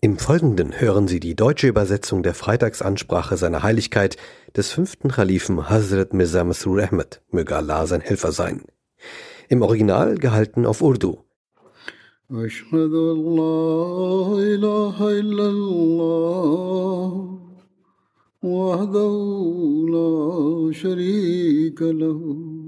Im Folgenden hören Sie die deutsche Übersetzung der Freitagsansprache seiner Heiligkeit des fünften Khalifen Hazrat Mirza Masroor Ahmed, möge Allah sein Helfer sein. Im Original gehalten auf Urdu. وحده لا شريك له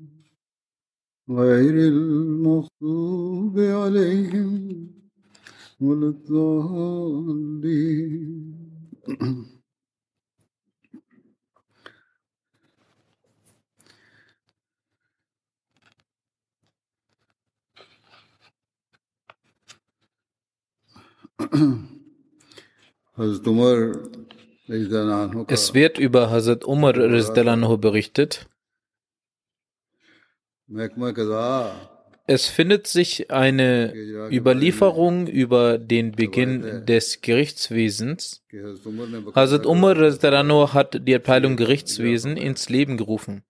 غير المغضوب عليهم ولا الضالين. Es wird über Hazrat Umar berichtet, es findet sich eine Überlieferung über den Beginn des Gerichtswesens. Hazrat Umar hat die Abteilung Gerichtswesen ins Leben gerufen.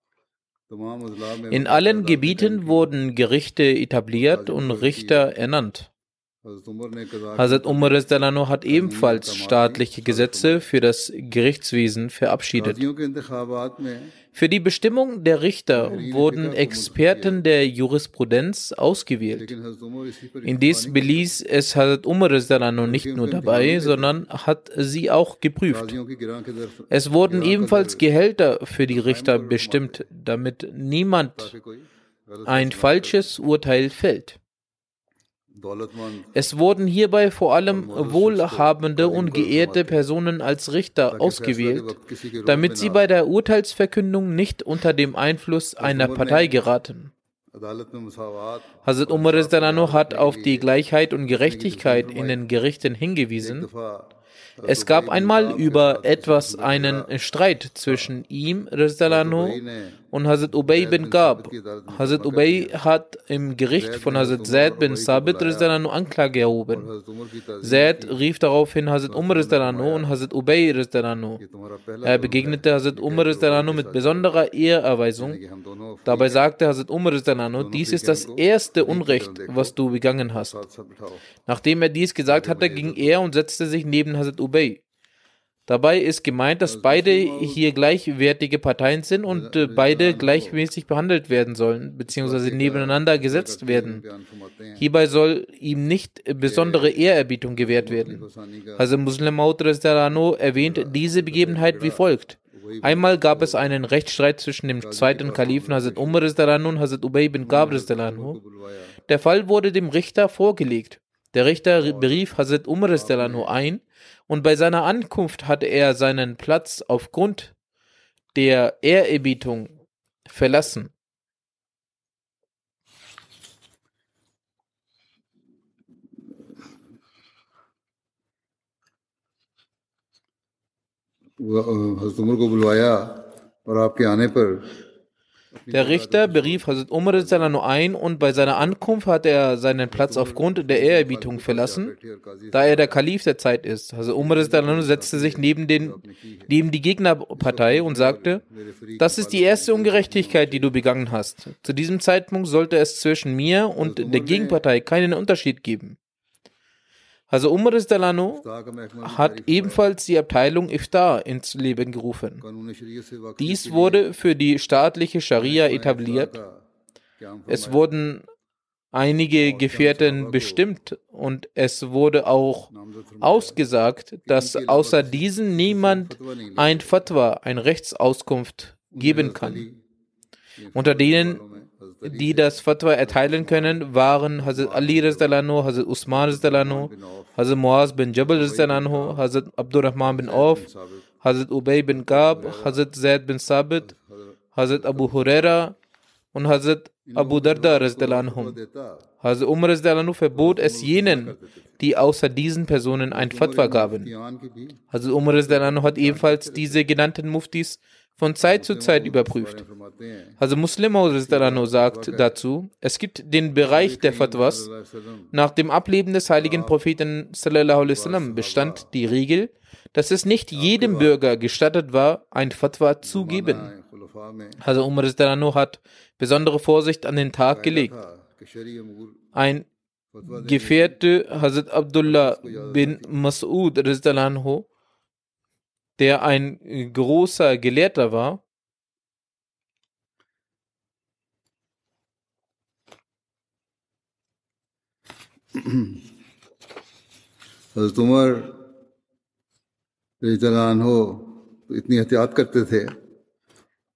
In allen Gebieten wurden Gerichte etabliert und Richter ernannt. Hazrat Umar hat ebenfalls staatliche Gesetze für das Gerichtswesen verabschiedet. Für die Bestimmung der Richter wurden Experten der Jurisprudenz ausgewählt. Indes beließ es Hazrat Umar nicht nur dabei, sondern hat sie auch geprüft. Es wurden ebenfalls Gehälter für die Richter bestimmt, damit niemand ein falsches Urteil fällt. Es wurden hierbei vor allem wohlhabende und geehrte Personen als Richter ausgewählt, damit sie bei der Urteilsverkündung nicht unter dem Einfluss einer Partei geraten. Hazrat Umar hat auf die Gleichheit und Gerechtigkeit in den Gerichten hingewiesen. Es gab einmal über etwas einen Streit zwischen ihm Rizdalano und Hazrat Ubay bin Kaab. Hazrat Ubay hat im Gericht von Hazrat Zaid bin Sabit Rizalanu Anklage erhoben. Zaid rief daraufhin Hazrat Umar Rizalanu und Hazrat Ubay Rizalanu. Er begegnete Hazrat Umar Rizalanu mit besonderer Ehrerweisung. Dabei sagte Hazrat Umar Rizalanu, dies ist das erste Unrecht, was du begangen hast. Nachdem er dies gesagt hatte, ging er und setzte sich neben Hazrat Ubay. Dabei ist gemeint, dass beide hier gleichwertige Parteien sind und äh, beide gleichmäßig behandelt werden sollen, beziehungsweise nebeneinander gesetzt werden. Hierbei soll ihm nicht äh, besondere Ehrerbietung gewährt werden. Also Muslim Maud erwähnt diese Begebenheit wie folgt. Einmal gab es einen Rechtsstreit zwischen dem zweiten Kalifen Hazrat Umar und Hazrat Ubay bin Kab. Der Fall wurde dem Richter vorgelegt. Der Richter berief Hazrat Umar ein und bei seiner Ankunft hat er seinen Platz aufgrund der Ehrerbietung verlassen. हजरत उमर को बुलवाया और आपके der Richter berief Hazrat Umar ein und bei seiner Ankunft hatte er seinen Platz aufgrund der Ehrerbietung verlassen, da er der Kalif der Zeit ist. Hazrat Umar setzte sich neben, den, neben die Gegnerpartei und sagte, das ist die erste Ungerechtigkeit, die du begangen hast. Zu diesem Zeitpunkt sollte es zwischen mir und der Gegenpartei keinen Unterschied geben. Also Umar Rizalano hat ebenfalls die Abteilung Iftar ins Leben gerufen. Dies wurde für die staatliche Scharia etabliert. Es wurden einige Gefährten bestimmt und es wurde auch ausgesagt, dass außer diesen niemand ein Fatwa, eine Rechtsauskunft geben kann. Unter denen, die das Fatwa erteilen können, waren Hazrat Ali Rizalano, Hazrat Usman Rizalano, Hazrat Muaz bin Jabal Rizalano, Hazrat Abdurrahman bin Auf, Hazrat Ubay bin Gab, Hazrat Zaid bin Sabit, Hazrat Abu Huraira und Hazrat Abu Darda Rizalano. Hazrat Umar Rizalano verbot es jenen, die außer diesen Personen ein Fatwa gaben. Hazrat Umar Rizalano hat ebenfalls diese genannten Muftis von Zeit zu Zeit überprüft. Also Muslim sagt dazu, es gibt den Bereich der Fatwas. Nach dem Ableben des heiligen Propheten sallam, bestand die Regel, dass es nicht jedem Bürger gestattet war, ein Fatwa zu geben. Also Umar hat besondere Vorsicht an den Tag gelegt. Ein Gefährte Hazrat Abdullah bin Mas'ud der ein äh, großer Gelehrter war, Umar हो इतनी एहतियात करते थे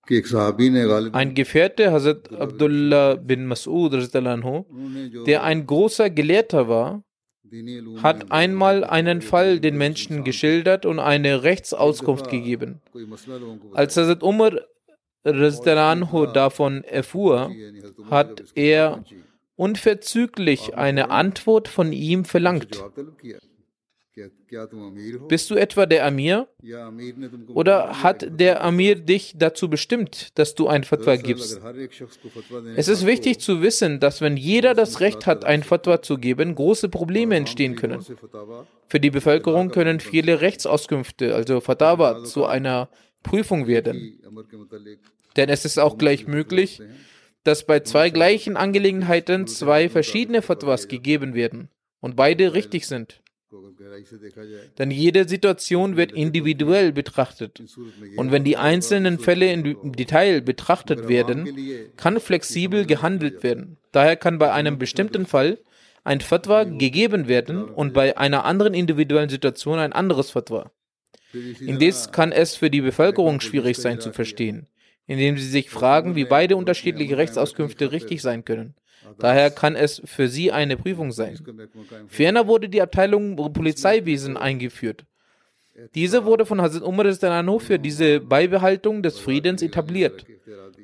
कि एक सहाबी ने Ein Gefährte, Hazrat Abdullah bin Mas'ud, der ein großer Gelehrter war, hat einmal einen Fall den Menschen geschildert und eine Rechtsauskunft gegeben. Als Hazrat Umar Rizdalanhu davon erfuhr, hat er unverzüglich eine Antwort von ihm verlangt. Bist du etwa der Amir? Oder hat der Amir dich dazu bestimmt, dass du ein Fatwa gibst? Es ist wichtig zu wissen, dass wenn jeder das Recht hat, ein Fatwa zu geben, große Probleme entstehen können. Für die Bevölkerung können viele Rechtsauskünfte, also Fatawa, zu einer Prüfung werden. Denn es ist auch gleich möglich, dass bei zwei gleichen Angelegenheiten zwei verschiedene Fatwas gegeben werden und beide richtig sind. Denn jede Situation wird individuell betrachtet. Und wenn die einzelnen Fälle im Detail betrachtet werden, kann flexibel gehandelt werden. Daher kann bei einem bestimmten Fall ein Fatwa gegeben werden und bei einer anderen individuellen Situation ein anderes Fatwa. Indes kann es für die Bevölkerung schwierig sein zu verstehen, indem sie sich fragen, wie beide unterschiedliche Rechtsauskünfte richtig sein können. Daher kann es für sie eine Prüfung sein. Ferner wurde die Abteilung Polizeiwesen eingeführt. Diese wurde von Hazrat Umar für diese Beibehaltung des Friedens etabliert.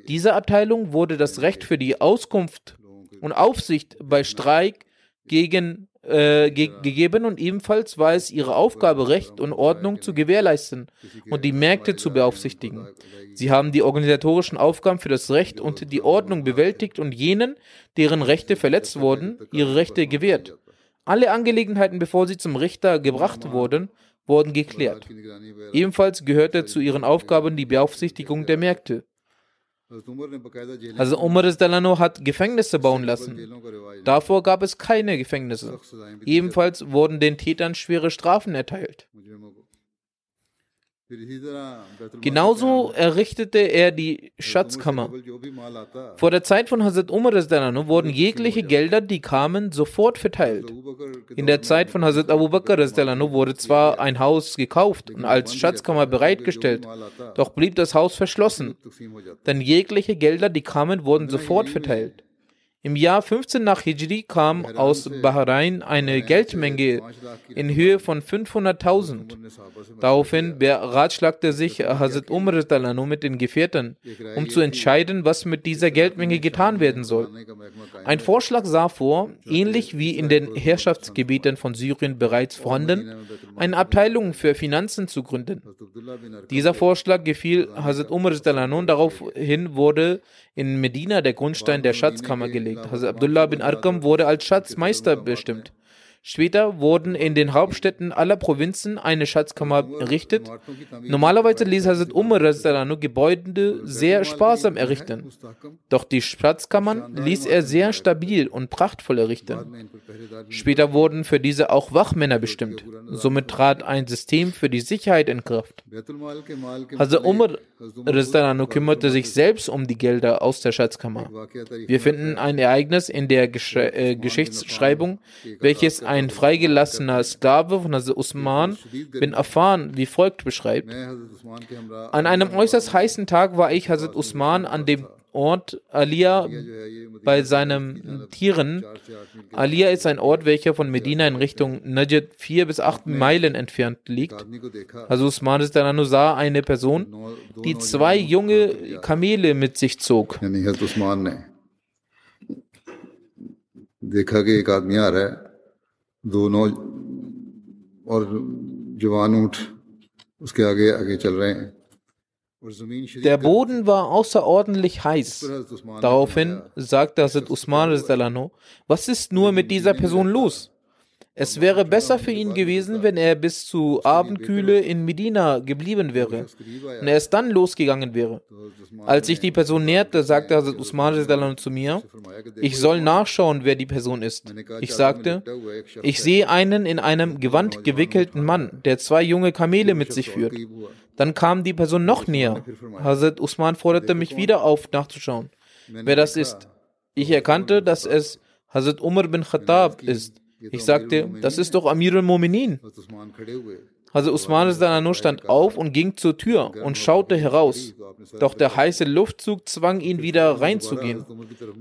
Diese Abteilung wurde das Recht für die Auskunft und Aufsicht bei Streik gegen äh, ge gegeben und ebenfalls war es ihre Aufgabe, Recht und Ordnung zu gewährleisten und die Märkte zu beaufsichtigen. Sie haben die organisatorischen Aufgaben für das Recht und die Ordnung bewältigt und jenen, deren Rechte verletzt wurden, ihre Rechte gewährt. Alle Angelegenheiten, bevor sie zum Richter gebracht wurden, wurden geklärt. Ebenfalls gehörte zu ihren Aufgaben die Beaufsichtigung der Märkte. Also Umar Dalano hat Gefängnisse bauen lassen. Davor gab es keine Gefängnisse. Ebenfalls wurden den Tätern schwere Strafen erteilt. Genauso errichtete er die Schatzkammer. Vor der Zeit von Hazrat Umar wurden jegliche Gelder, die kamen, sofort verteilt. In der Zeit von Hazrat Abu Bakr wurde zwar ein Haus gekauft und als Schatzkammer bereitgestellt, doch blieb das Haus verschlossen, denn jegliche Gelder, die kamen, wurden sofort verteilt. Im Jahr 15 nach Hijri kam aus Bahrain eine Geldmenge in Höhe von 500.000. Daraufhin beratschlagte sich Hazrat Umar mit den Gefährten, um zu entscheiden, was mit dieser Geldmenge getan werden soll. Ein Vorschlag sah vor, ähnlich wie in den Herrschaftsgebieten von Syrien bereits vorhanden, eine Abteilung für Finanzen zu gründen. Dieser Vorschlag gefiel Hazrat Umar daraufhin wurde in Medina der Grundstein der Schatzkammer gelegt. Hazrat Abdullah bin Arkam wurde als Schatzmeister bestimmt. Später wurden in den Hauptstädten aller Provinzen eine Schatzkammer errichtet. Normalerweise ließ Hazrat Umar Gebäude sehr sparsam errichten. Doch die Schatzkammern ließ er sehr stabil und prachtvoll errichten. Später wurden für diese auch Wachmänner bestimmt. Somit trat ein System für die Sicherheit in Kraft. Hazrat Umar kümmerte sich selbst um die Gelder aus der Schatzkammer. Wir finden ein Ereignis in der Gesch äh, Geschichtsschreibung, welches ein freigelassener Sklave von Hazrat Usman bin Affan wie folgt beschreibt. An einem äußerst heißen Tag war ich Hazrat Usman an dem Ort Alia bei seinen Tieren. Alia ist ein Ort, welcher von Medina in Richtung Najd vier bis acht Meilen entfernt liegt. Also Usman ist dann sah eine Person, die zwei junge Kamele mit sich zog. देखा कि एक आदमी आ रहा है दो नौ और जवान ऊंट उसके आगे आगे चल रहे हैं Der Boden war außerordentlich heiß. Daraufhin sagte Hazrat Usman, was ist nur mit dieser Person los? Es wäre besser für ihn gewesen, wenn er bis zu Abendkühle in Medina geblieben wäre und er erst dann losgegangen wäre. Als sich die Person näherte, sagte Hazrat Usman zu mir, ich soll nachschauen, wer die Person ist. Ich sagte, ich sehe einen in einem Gewand gewickelten Mann, der zwei junge Kamele mit sich führt. Dann kam die Person noch näher. Hazrat Usman forderte mich wieder auf, nachzuschauen, wer das ist. Ich erkannte, dass es Hazrat Umar bin Khattab ist. Ich sagte, das ist doch Amir al-Mominin. Also Usman stand auf und ging zur Tür und schaute heraus. Doch der heiße Luftzug zwang ihn wieder reinzugehen.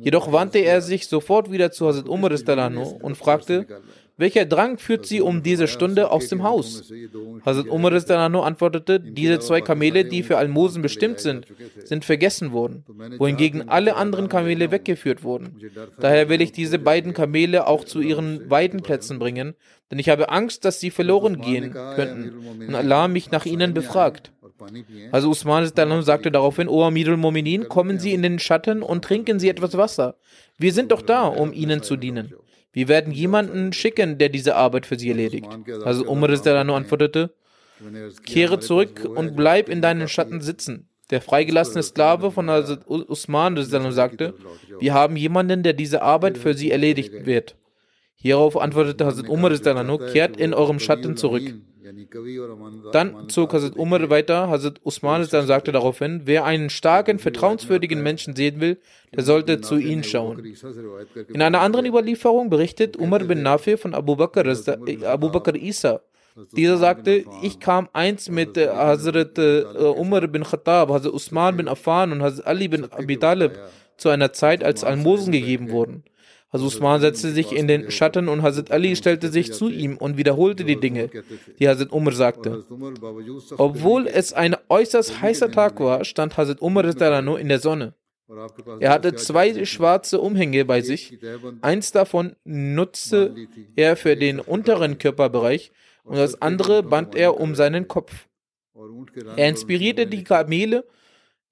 Jedoch wandte er sich sofort wieder zu Hazrat Umar und fragte, welcher Drang führt sie um diese Stunde aus dem Haus? Hazrat Umar antwortete, diese zwei Kamele, die für Almosen bestimmt sind, sind vergessen worden, wohingegen alle anderen Kamele weggeführt wurden. Daher will ich diese beiden Kamele auch zu ihren Weidenplätzen bringen, denn ich habe Angst, dass sie verloren gehen könnten und Allah mich nach ihnen befragt. Also Usman sagte daraufhin, O Amirul Mominin, kommen Sie in den Schatten und trinken Sie etwas Wasser. Wir sind doch da, um Ihnen zu dienen. Wir werden jemanden schicken, der diese Arbeit für sie erledigt. Also Umar nur antwortete, kehre zurück und bleib in deinen Schatten sitzen. Der freigelassene Sklave von Usman sagte, wir haben jemanden, der diese Arbeit für sie erledigt wird. Hierauf antwortete Hazrat Umar, kehrt in eurem Schatten zurück. Dann zog Hazrat Umar weiter. Hazrat Usman dann sagte daraufhin, wer einen starken, vertrauenswürdigen Menschen sehen will, der sollte zu ihm schauen. In einer anderen Überlieferung berichtet Umar bin Nafi von Abu Bakr, Abu Bakr Isa. Dieser sagte, ich kam eins mit äh, Hazrat äh, Umar bin Khattab, Hazrat Usman bin Affan. Und Hazrat Ali bin Abi Talib zu einer Zeit, als Almosen gegeben wurden. Hazrat Usman setzte sich in den Schatten und Hazrat Ali stellte sich zu ihm und wiederholte die Dinge, die Hazrat Umar sagte. Obwohl es ein äußerst heißer Tag war, stand Hazrat Umar in der Sonne. Er hatte zwei schwarze Umhänge bei sich. Eins davon nutzte er für den unteren Körperbereich und das andere band er um seinen Kopf. Er inspirierte die Kamele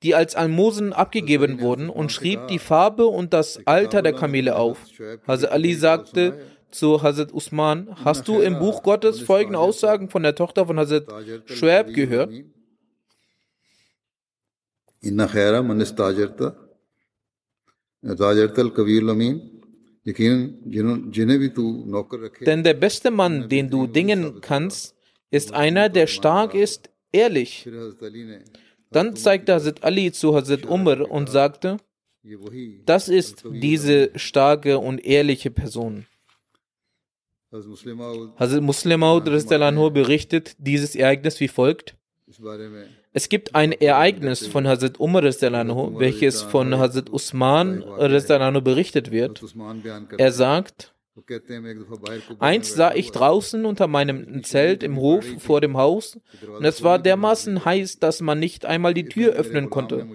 die als Almosen abgegeben wurden, und schrieb die Farbe und das Alter der Kamele auf. Hazrat Ali sagte zu Hazrat Usman, hast du im Buch Gottes folgende Aussagen von der Tochter von Hazrat Shuaib gehört? Denn der beste Mann, den du dingen kannst, ist einer, der stark ist, ehrlich. Dann zeigte Hazrat Ali zu Hazrat Umar und sagte, das ist diese starke und ehrliche Person. Hazrat Muslim berichtet dieses Ereignis wie folgt. Es gibt ein Ereignis von Hazrat Umar, welches von Hazrat Usman berichtet wird. Er sagt, Eins sah ich draußen unter meinem Zelt im Hof vor dem Haus. Und es war dermaßen heiß, dass man nicht einmal die Tür öffnen konnte.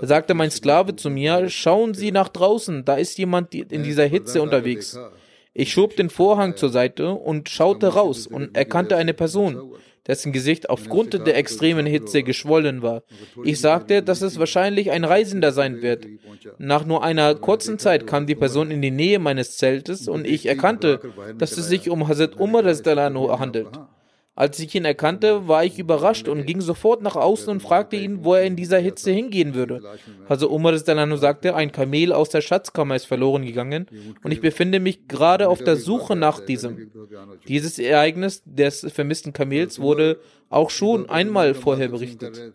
Da sagte mein Sklave zu mir, schauen Sie nach draußen, da ist jemand in dieser Hitze unterwegs. Ich schob den Vorhang zur Seite und schaute raus und erkannte eine Person, dessen Gesicht aufgrund der extremen Hitze geschwollen war. Ich sagte, dass es wahrscheinlich ein Reisender sein wird. Nach nur einer kurzen Zeit kam die Person in die Nähe meines Zeltes und ich erkannte, dass es sich um Hazrat Umar handelt. Als ich ihn erkannte, war ich überrascht und ging sofort nach außen und fragte ihn, wo er in dieser Hitze hingehen würde. Also Umar sagte, ein Kamel aus der Schatzkammer ist verloren gegangen und ich befinde mich gerade auf der Suche nach diesem. Dieses Ereignis des vermissten Kamels wurde auch schon einmal vorher berichtet.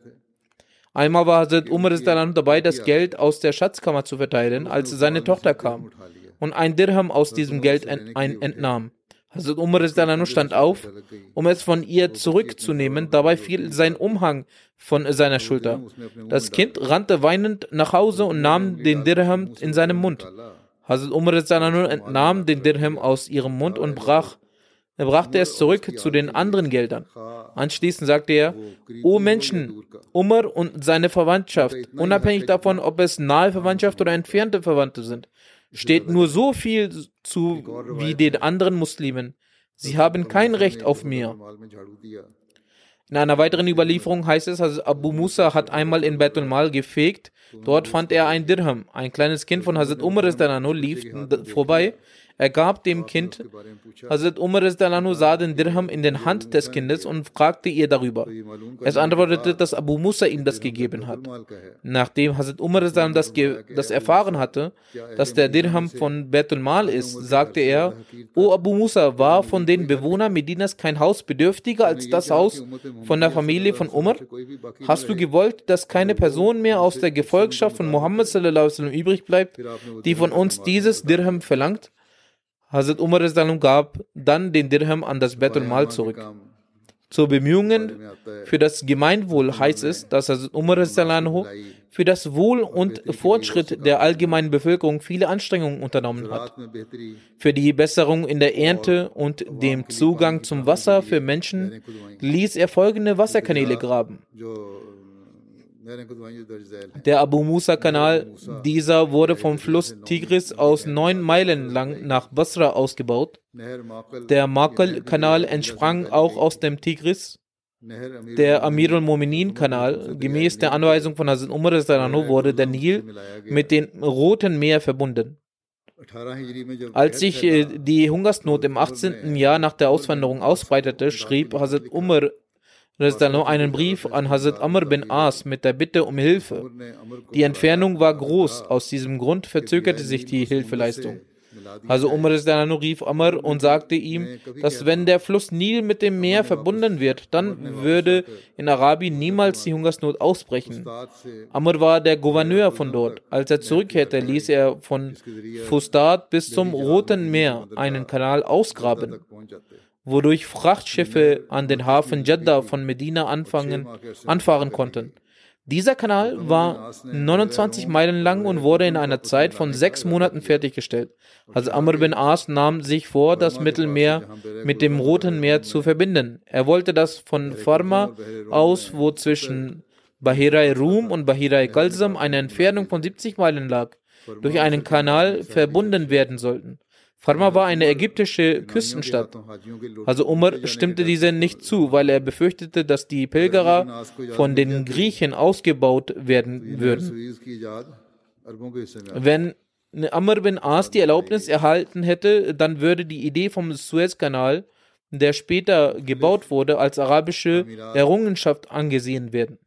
Einmal war Hazrat Umar dabei, das Geld aus der Schatzkammer zu verteilen, als seine Tochter kam und ein Dirham aus diesem Geld entnahm. Hazrat Umar stand auf, um es von ihr zurückzunehmen. Dabei fiel sein Umhang von seiner Schulter. Das Kind rannte weinend nach Hause und nahm den Dirham in seinem Mund. Hazrat Umar entnahm den Dirham aus ihrem Mund und brach, brachte es zurück zu den anderen Geldern. Anschließend sagte er, O Menschen, Umar und seine Verwandtschaft, unabhängig davon, ob es nahe Verwandtschaft oder entfernte Verwandte sind, steht nur so viel zu wie den anderen Muslimen. Sie haben kein Recht auf mehr. In einer weiteren Überlieferung heißt es, also Abu Musa hat einmal in Betul Mal gefegt. Dort fand er ein Dirham. Ein kleines Kind von Hazrat Umar lief vorbei er gab dem Kind, Hazrat Umar sah den Dirham in der Hand des Kindes und fragte ihr darüber. Es antwortete, dass Abu Musa ihm das gegeben hat. Nachdem Hazrat Umar das, das erfahren hatte, dass der Dirham von Betul Mal ist, sagte er, O Abu Musa, war von den Bewohnern Medinas kein Haus bedürftiger als das Haus von der Familie von Umar? Hast du gewollt, dass keine Person mehr aus der Gefolgschaft von Muhammad übrig bleibt, die von uns dieses Dirham verlangt? Hazrat Umar gab dann den Dirham an das Betul Mal zurück. Zur Bemühungen für das Gemeinwohl heißt es, dass Hazrat Umar für das Wohl und Fortschritt der allgemeinen Bevölkerung viele Anstrengungen unternommen hat. Für die Besserung in der Ernte und dem Zugang zum Wasser für Menschen ließ er folgende Wasserkanäle graben. Der Abu Musa-Kanal, dieser wurde vom Fluss Tigris aus neun Meilen lang nach Basra ausgebaut. Der Makal-Kanal entsprang auch aus dem Tigris. Der Amirul Mominin-Kanal, gemäß der Anweisung von Hazrat Umar wurde der Nil mit dem Roten Meer verbunden. Als sich äh, die Hungersnot im 18. Jahr nach der Auswanderung ausbreitete, schrieb Hazrat Umar einen Brief an Hazrat Amr bin As mit der Bitte um Hilfe. Die Entfernung war groß, aus diesem Grund verzögerte sich die Hilfeleistung. Also Umar rief Amr und sagte ihm, dass wenn der Fluss Nil mit dem Meer verbunden wird, dann würde in Arabien niemals die Hungersnot ausbrechen. Amr war der Gouverneur von dort. Als er zurückkehrte, ließ er von Fustat bis zum Roten Meer einen Kanal ausgraben wodurch Frachtschiffe an den Hafen Jeddah von Medina anfangen, anfahren konnten. Dieser Kanal war 29 Meilen lang und wurde in einer Zeit von sechs Monaten fertiggestellt. Also Amr bin As nahm sich vor, das Mittelmeer mit dem Roten Meer zu verbinden. Er wollte das von Farma aus, wo zwischen Bahirai Rum und Bahirai Kalsam eine Entfernung von 70 Meilen lag, durch einen Kanal verbunden werden sollten. Farma war eine ägyptische Küstenstadt. Also Umar stimmte diese nicht zu, weil er befürchtete, dass die Pilgerer von den Griechen ausgebaut werden würden. Wenn Amr bin As die Erlaubnis erhalten hätte, dann würde die Idee vom Suezkanal, der später gebaut wurde, als arabische Errungenschaft angesehen werden.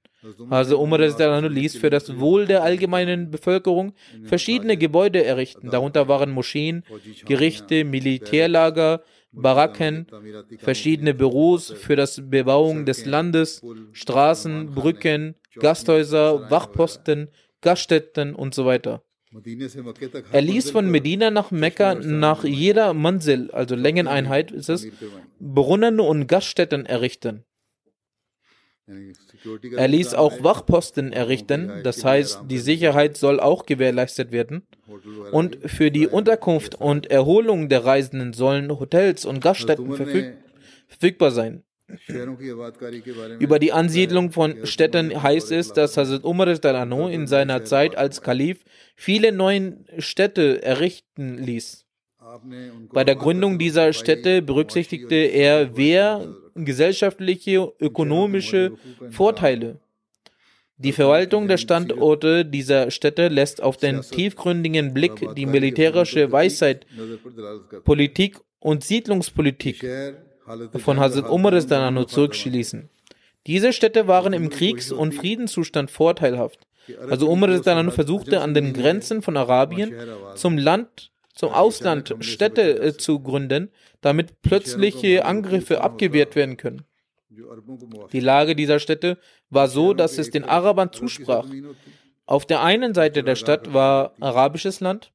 Also Umar ließ für das Wohl der allgemeinen Bevölkerung verschiedene Gebäude errichten. Darunter waren Moscheen, Gerichte, Militärlager, Baracken, verschiedene Büros für das Bebauung des Landes, Straßen, Brücken, Gasthäuser, Wachposten, Gaststätten und so weiter. Er ließ von Medina nach Mekka nach jeder Mansil, also Längeneinheit ist es, Brunnen und Gaststätten errichten. Er ließ auch Wachposten errichten, das heißt, die Sicherheit soll auch gewährleistet werden. Und für die Unterkunft und Erholung der Reisenden sollen Hotels und Gaststätten verfüg verfügbar sein. Über die Ansiedlung von Städten heißt es, dass Hazrat Umar in seiner Zeit als Kalif viele neue Städte errichten ließ. Bei der Gründung dieser Städte berücksichtigte er wer gesellschaftliche, ökonomische Vorteile. Die Verwaltung der Standorte dieser Städte lässt auf den tiefgründigen Blick die militärische Weisheit, Politik und Siedlungspolitik von Hazrat Umar zurückschließen. Diese Städte waren im Kriegs- und Friedenszustand vorteilhaft. Also Umar versuchte an den Grenzen von Arabien zum Land, zum Ausland Städte äh, zu gründen, damit plötzliche Angriffe abgewehrt werden können. Die Lage dieser Städte war so, dass es den Arabern zusprach. Auf der einen Seite der Stadt war arabisches Land,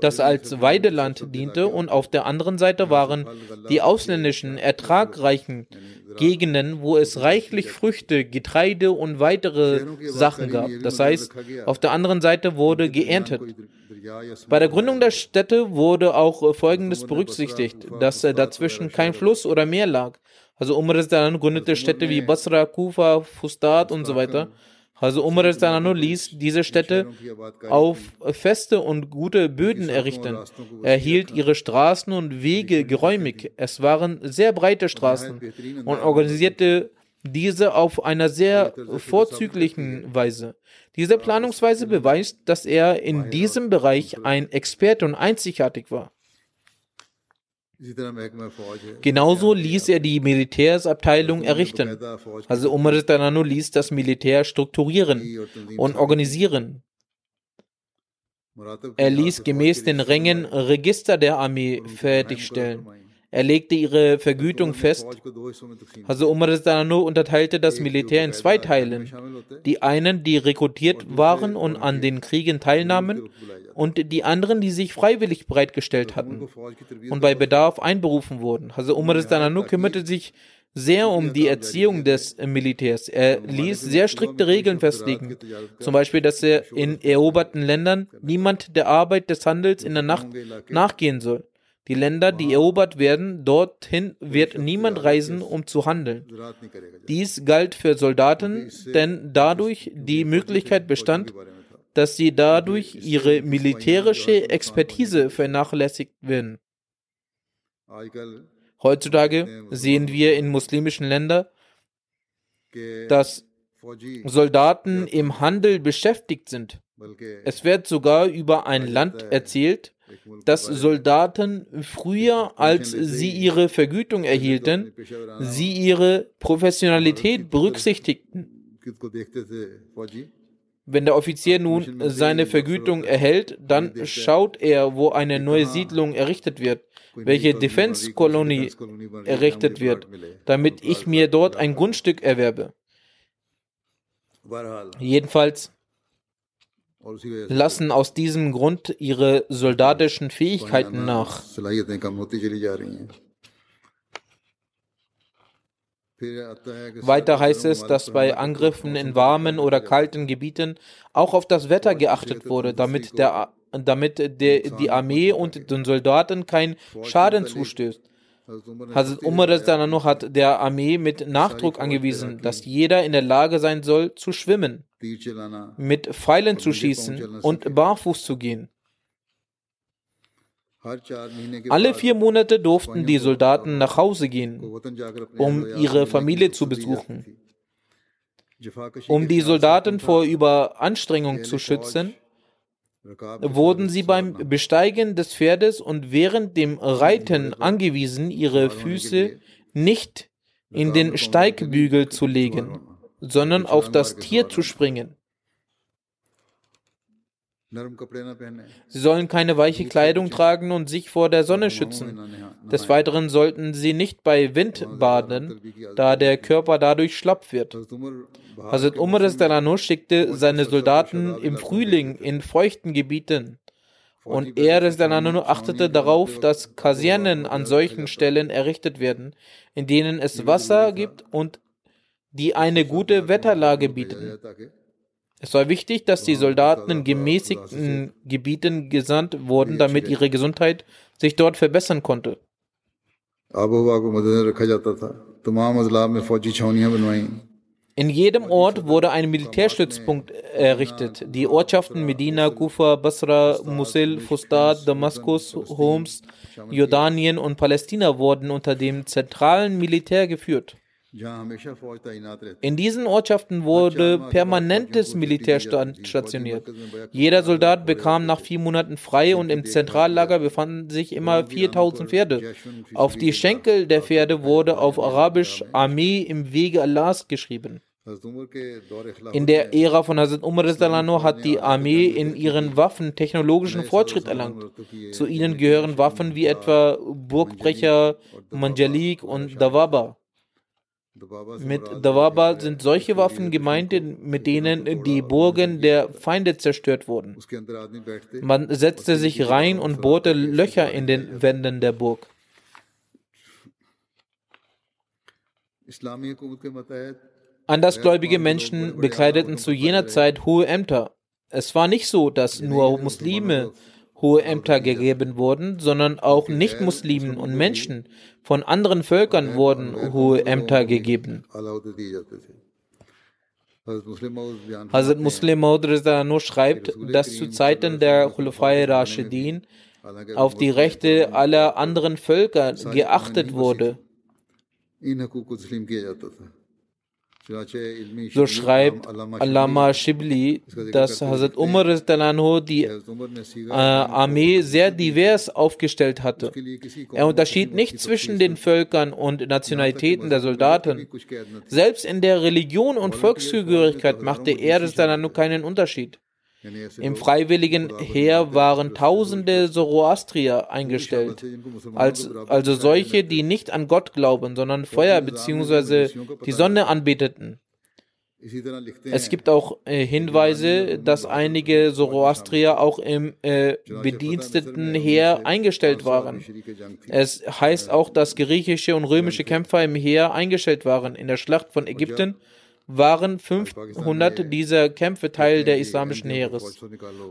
das als Weideland diente, und auf der anderen Seite waren die ausländischen, ertragreichen Gegenden, wo es reichlich Früchte, Getreide und weitere Sachen gab. Das heißt, auf der anderen Seite wurde geerntet. Bei der Gründung der Städte wurde auch Folgendes berücksichtigt, dass dazwischen kein Fluss oder Meer lag. Also Umar gründete Städte wie Basra, Kufa, Fustat und so weiter. Also Umar ließ diese Städte auf feste und gute Böden errichten. Er hielt ihre Straßen und Wege geräumig. Es waren sehr breite Straßen und organisierte diese auf einer sehr vorzüglichen Weise. Diese Planungsweise beweist, dass er in diesem Bereich ein Experte und einzigartig war. Genauso ließ er die Militärsabteilung errichten. Also Umar ließ das Militär strukturieren und organisieren. Er ließ gemäß den Rängen Register der Armee fertigstellen. Er legte ihre Vergütung fest. Also Umar unterteilte das Militär in zwei Teilen. Die einen, die rekrutiert waren und an den Kriegen teilnahmen, und die anderen, die sich freiwillig bereitgestellt hatten und bei Bedarf einberufen wurden. Also Umar kümmerte sich sehr um die Erziehung des Militärs. Er ließ sehr strikte Regeln festlegen. Zum Beispiel, dass er in eroberten Ländern niemand der Arbeit des Handels in der Nacht nachgehen soll. Die Länder, die erobert werden, dorthin wird niemand reisen, um zu handeln. Dies galt für Soldaten, denn dadurch die Möglichkeit bestand, dass sie dadurch ihre militärische Expertise vernachlässigt werden. Heutzutage sehen wir in muslimischen Ländern, dass Soldaten im Handel beschäftigt sind. Es wird sogar über ein Land erzählt, dass Soldaten früher, als sie ihre Vergütung erhielten, sie ihre Professionalität berücksichtigten. Wenn der Offizier nun seine Vergütung erhält, dann schaut er, wo eine neue Siedlung errichtet wird, welche Defense-Kolonie errichtet wird, damit ich mir dort ein Grundstück erwerbe. Jedenfalls lassen aus diesem Grund ihre soldatischen Fähigkeiten nach. Weiter heißt es, dass bei Angriffen in warmen oder kalten Gebieten auch auf das Wetter geachtet wurde, damit, der, damit der, die Armee und den Soldaten kein Schaden zustößt. Hazrat Umar hat der Armee mit Nachdruck angewiesen, dass jeder in der Lage sein soll, zu schwimmen, mit Pfeilen zu schießen und barfuß zu gehen. Alle vier Monate durften die Soldaten nach Hause gehen, um ihre Familie zu besuchen. Um die Soldaten vor Überanstrengung zu schützen, wurden sie beim Besteigen des Pferdes und während dem Reiten angewiesen, ihre Füße nicht in den Steigbügel zu legen, sondern auf das Tier zu springen. Sie sollen keine weiche Kleidung tragen und sich vor der Sonne schützen. Des Weiteren sollten sie nicht bei Wind baden, da der Körper dadurch schlapp wird. Hazrat Umar schickte seine Soldaten im Frühling in feuchten Gebieten. Und er achtete darauf, dass Kasernen an solchen Stellen errichtet werden, in denen es Wasser gibt und die eine gute Wetterlage bieten. Es war wichtig, dass die Soldaten in gemäßigten Gebieten gesandt wurden, damit ihre Gesundheit sich dort verbessern konnte. In jedem Ort wurde ein Militärstützpunkt errichtet. Die Ortschaften Medina, Kufa, Basra, Musil, Fustat, Damaskus, Homs, Jordanien und Palästina wurden unter dem zentralen Militär geführt. In diesen Ortschaften wurde permanentes Militär stationiert. Jeder Soldat bekam nach vier Monaten frei und im Zentrallager befanden sich immer 4000 Pferde. Auf die Schenkel der Pferde wurde auf Arabisch Armee im Wege Allahs geschrieben. In der Ära von Hazrat Umar hat die Armee in ihren Waffen technologischen Fortschritt erlangt. Zu ihnen gehören Waffen wie etwa Burgbrecher, Manjalik und Dawaba. Mit Dawaba sind solche Waffen gemeint, mit denen die Burgen der Feinde zerstört wurden. Man setzte sich rein und bohrte Löcher in den Wänden der Burg. Andersgläubige Menschen bekleideten zu jener Zeit hohe Ämter. Es war nicht so, dass nur Muslime hohe Ämter gegeben wurden, sondern auch Nichtmuslimen und Menschen von anderen Völkern wurden hohe Ämter gegeben. Hazrat Muslim Maud schreibt, dass zu Zeiten der Khulafai Rashidin auf die Rechte aller anderen Völker geachtet wurde. So schreibt Allama Shibli, dass Hazrat Umar die äh, Armee sehr divers aufgestellt hatte. Er unterschied nicht zwischen den Völkern und Nationalitäten der Soldaten. Selbst in der Religion und Volkszugehörigkeit machte er keinen Unterschied. Im freiwilligen Heer waren tausende Zoroastrier eingestellt, als, also solche, die nicht an Gott glauben, sondern Feuer bzw. die Sonne anbeteten. Es gibt auch äh, Hinweise, dass einige Zoroastrier auch im äh, bediensteten Heer eingestellt waren. Es heißt auch, dass griechische und römische Kämpfer im Heer eingestellt waren. In der Schlacht von Ägypten waren 500 dieser Kämpfe Teil der islamischen Heeres.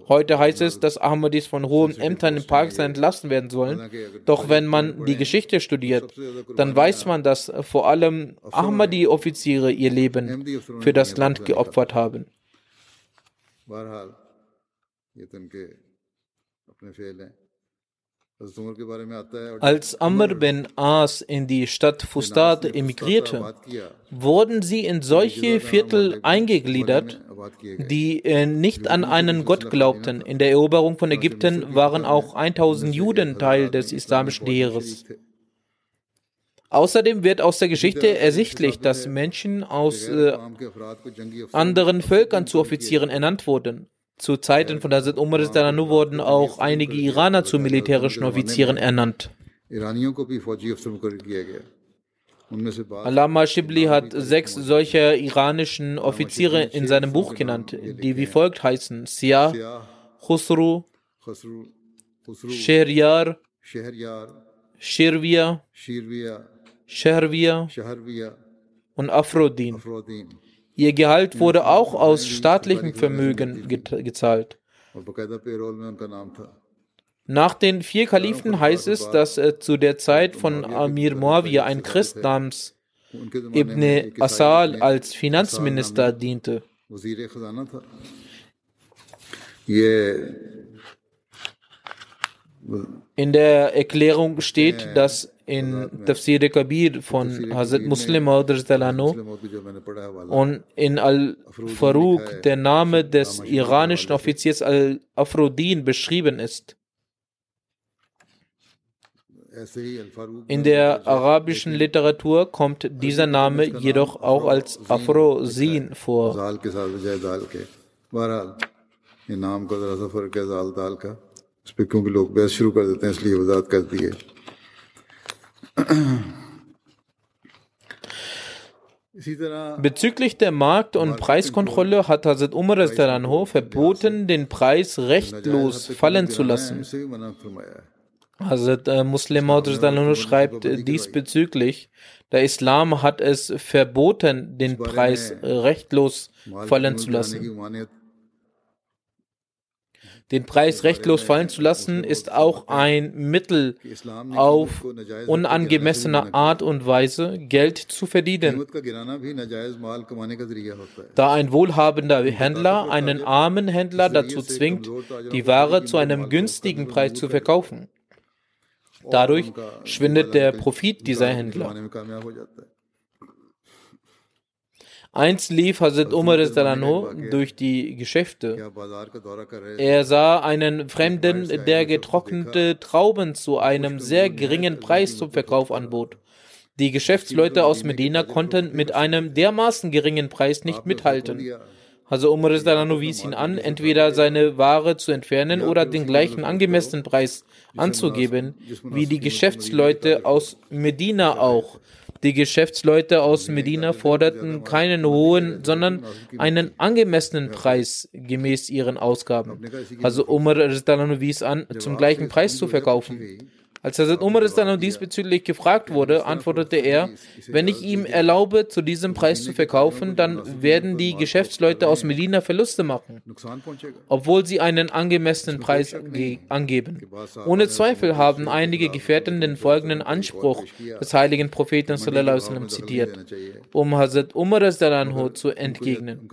Heute heißt es, dass Ahmadis von hohen Ämtern in Pakistan entlassen werden sollen. Doch wenn man die Geschichte studiert, dann weiß man, dass vor allem Ahmadi-Offiziere ihr Leben für das Land geopfert haben. Als Amr bin As in die Stadt Fustat emigrierte, wurden sie in solche Viertel eingegliedert, die äh, nicht an einen Gott glaubten. In der Eroberung von Ägypten waren auch 1000 Juden Teil des islamischen Heeres. Außerdem wird aus der Geschichte ersichtlich, dass Menschen aus äh, anderen Völkern zu Offizieren ernannt wurden. Zu Zeiten von Hazrat Umar wurden auch einige Iraner zu militärischen Offizieren ernannt. Alama Shibli hat sechs solcher iranischen Offiziere in seinem Buch genannt, die wie folgt heißen: Sia, Khusru, Shehryar, Shirvia, Shahrvia und Afrodin. Ihr Gehalt wurde auch aus staatlichem Vermögen gezahlt. Nach den vier Kalifen heißt es, dass äh, zu der Zeit von Amir Muawiyah ein Christ namens Ibn Asal als Finanzminister diente. In der Erklärung steht, dass in Tafsir Kabir von Hazrat Muslim und in Al-Faruq der Name des iranischen Offiziers Al-Afrodin beschrieben ist. In der arabischen Literatur kommt dieser Name jedoch auch als Afrosin vor. نام کو ذرا سا فرق ہے زال دال کا اس پہ کیونکہ لوگ بحث شروع کر Bezüglich der Markt- und Preiskontrolle hat Hazrat Umar verboten, den Preis rechtlos fallen zu lassen. Hazrat äh, Muslim schreibt diesbezüglich, der Islam hat es verboten, den Preis rechtlos fallen zu lassen. Den Preis rechtlos fallen zu lassen, ist auch ein Mittel, auf unangemessene Art und Weise Geld zu verdienen. Da ein wohlhabender Händler einen armen Händler dazu zwingt, die Ware zu einem günstigen Preis zu verkaufen. Dadurch schwindet der Profit dieser Händler. Einst lief Hazrat Umar durch die Geschäfte. Er sah einen Fremden, der getrocknete Trauben zu einem sehr geringen Preis zum Verkauf anbot. Die Geschäftsleute aus Medina konnten mit einem dermaßen geringen Preis nicht mithalten. Also Umar wies ihn an, entweder seine Ware zu entfernen oder den gleichen angemessenen Preis anzugeben, wie die Geschäftsleute aus Medina auch. Die Geschäftsleute aus Medina forderten keinen hohen, sondern einen angemessenen Preis gemäß ihren Ausgaben. Also Umar wies an, zum gleichen Preis zu verkaufen. Als Hazrat Umar dann diesbezüglich gefragt wurde, antwortete er, wenn ich ihm erlaube, zu diesem Preis zu verkaufen, dann werden die Geschäftsleute aus Medina Verluste machen, obwohl sie einen angemessenen Preis angeben. Ohne Zweifel haben einige Gefährten den folgenden Anspruch des heiligen Propheten sallam, zitiert, um Hazrat Umar zu entgegnen.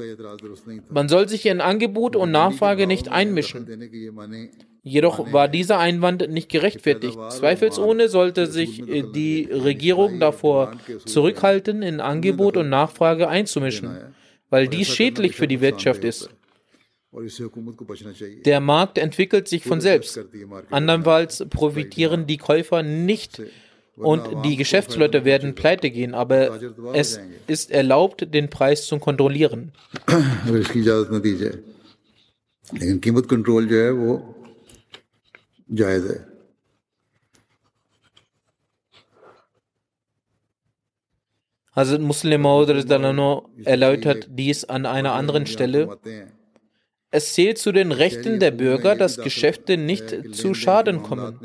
Man soll sich in Angebot und Nachfrage nicht einmischen. Jedoch war dieser Einwand nicht gerechtfertigt. Zweifelsohne sollte sich äh, die Regierung davor zurückhalten, in Angebot und Nachfrage einzumischen, weil dies schädlich für die Wirtschaft ist. Der Markt entwickelt sich von selbst. Andernfalls profitieren die Käufer nicht und die Geschäftsleute werden pleite gehen, aber es ist erlaubt, den Preis zu kontrollieren. जायज़ है Hazrat Muslim Maud erläutert dies an einer anderen Stelle. Es zählt zu den Rechten der Bürger, dass Geschäfte nicht zu Schaden kommen.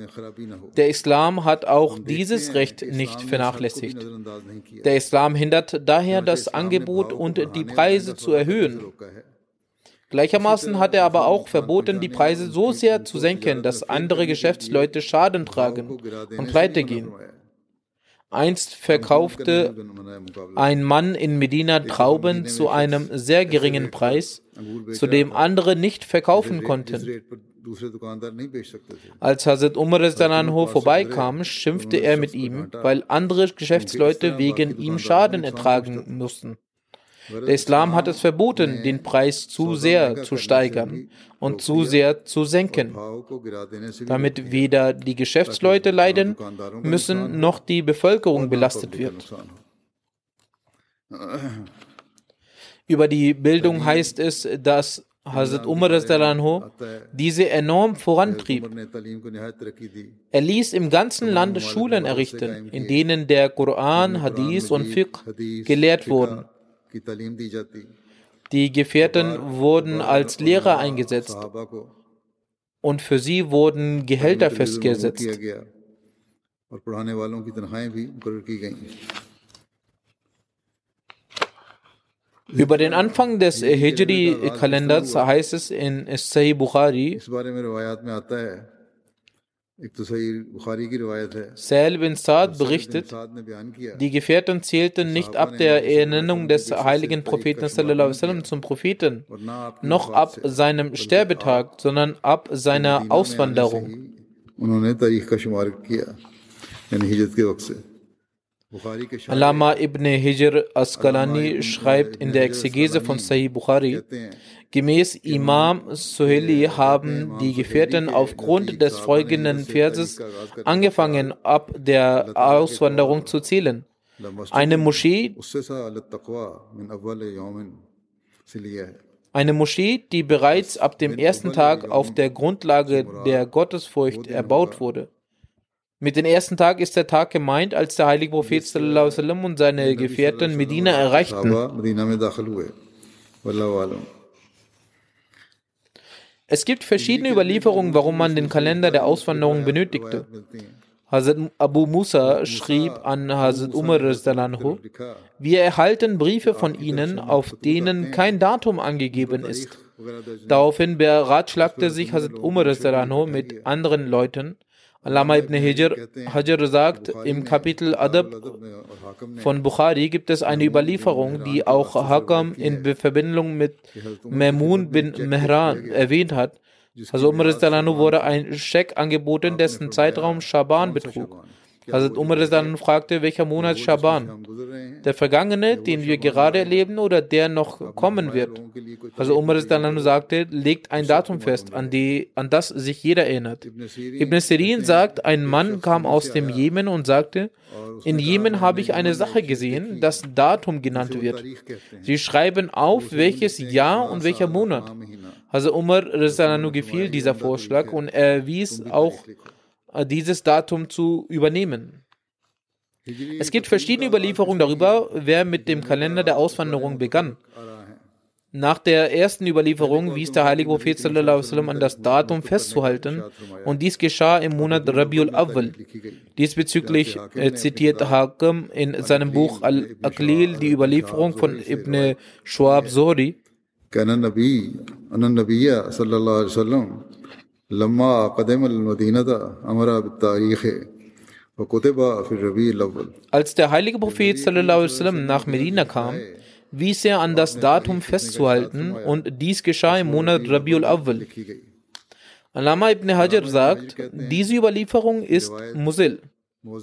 Der Islam hat auch dieses Recht nicht vernachlässigt. Der Islam hindert daher das Angebot und die Preise zu erhöhen. Gleichermaßen hat er aber auch verboten, die Preise so sehr zu senken, dass andere Geschäftsleute Schaden tragen und pleite gehen. Einst verkaufte ein Mann in Medina Trauben zu einem sehr geringen Preis, zu dem andere nicht verkaufen konnten. Als Hazrat Umar vorbeikam, schimpfte er mit ihm, weil andere Geschäftsleute wegen ihm Schaden ertragen mussten. Der Islam hat es verboten, den Preis zu sehr zu steigern und zu sehr zu senken, damit weder die Geschäftsleute leiden müssen, noch die Bevölkerung belastet wird. Über die Bildung heißt es, dass Hazrat Umar diese enorm vorantrieb. Er ließ im ganzen Land Schulen errichten, in denen der Koran, Hadith und Fiqh gelehrt wurden. Die Gefährten wurden als Lehrer eingesetzt. Und für sie wurden Gehälter festgesetzt. Über den Anfang des Hijri-Kalenders heißt es in Sahih Bukhari, Sal bin Saad berichtet, die Gefährten zählten nicht ab der Ernennung des heiligen Propheten zum Propheten, noch ab seinem Sterbetag, sondern ab seiner Auswanderung. Alama ibn Hijr Asqalani schreibt in der Exegese von Sahih Bukhari, Gemäß Imam Suheli haben die Gefährten aufgrund des folgenden Verses angefangen, ab der Auswanderung zu zählen. Eine Moschee, eine Moschee, die bereits ab dem ersten Tag auf der Grundlage der Gottesfurcht erbaut wurde. Mit dem ersten Tag ist der Tag gemeint, als der heilige Prophet sallam, und seine Gefährten Medina erreichten. Es gibt verschiedene Überlieferungen, warum man den Kalender der Auswanderung benötigte. Hazrat Abu Musa schrieb an Hazrat Umar wir erhalten Briefe von ihnen, auf denen kein Datum angegeben ist. Daraufhin beratschlagte sich Hazrat Umar mit anderen Leuten. Allama ibn Hajar, Hajar sagt, im Kapitel Adab von Bukhari gibt es eine Überlieferung, die auch Hakam in Verbindung mit Mamun bin Mehran erwähnt hat. Also Umar wurde ein Scheck angeboten, dessen Zeitraum Schaban betrug. Hazrat Umar dann fragte, welcher Monat Schaban? Der vergangene, den wir gerade erleben, oder der noch kommen wird? Also Umar dann sagte, legt ein Datum fest, an, die, an das sich jeder erinnert. Ibn Sirin sagt, ein Mann kam aus dem Jemen und sagte, in Jemen habe ich eine Sache gesehen, das Datum genannt wird. Sie schreiben auf, welches Jahr und welcher Monat. Also Umar gefiel dieser Vorschlag und er wies auch dieses Datum zu übernehmen. Es gibt verschiedene Überlieferungen darüber, wer mit dem Kalender der Auswanderung begann. Nach der ersten Überlieferung wies der heilige Prophet an das Datum festzuhalten und dies geschah im Monat Rabiul Awwal. Diesbezüglich äh, zitiert Hakim in seinem Buch Al-Aqlil die Überlieferung von Ibn Shuab Zohri. Als der heilige Prophet sallam, nach Medina kam, wies er an das Datum festzuhalten und dies geschah im Monat Rabiul Awwal. Alama ibn Hajar sagt, diese Überlieferung ist Musil.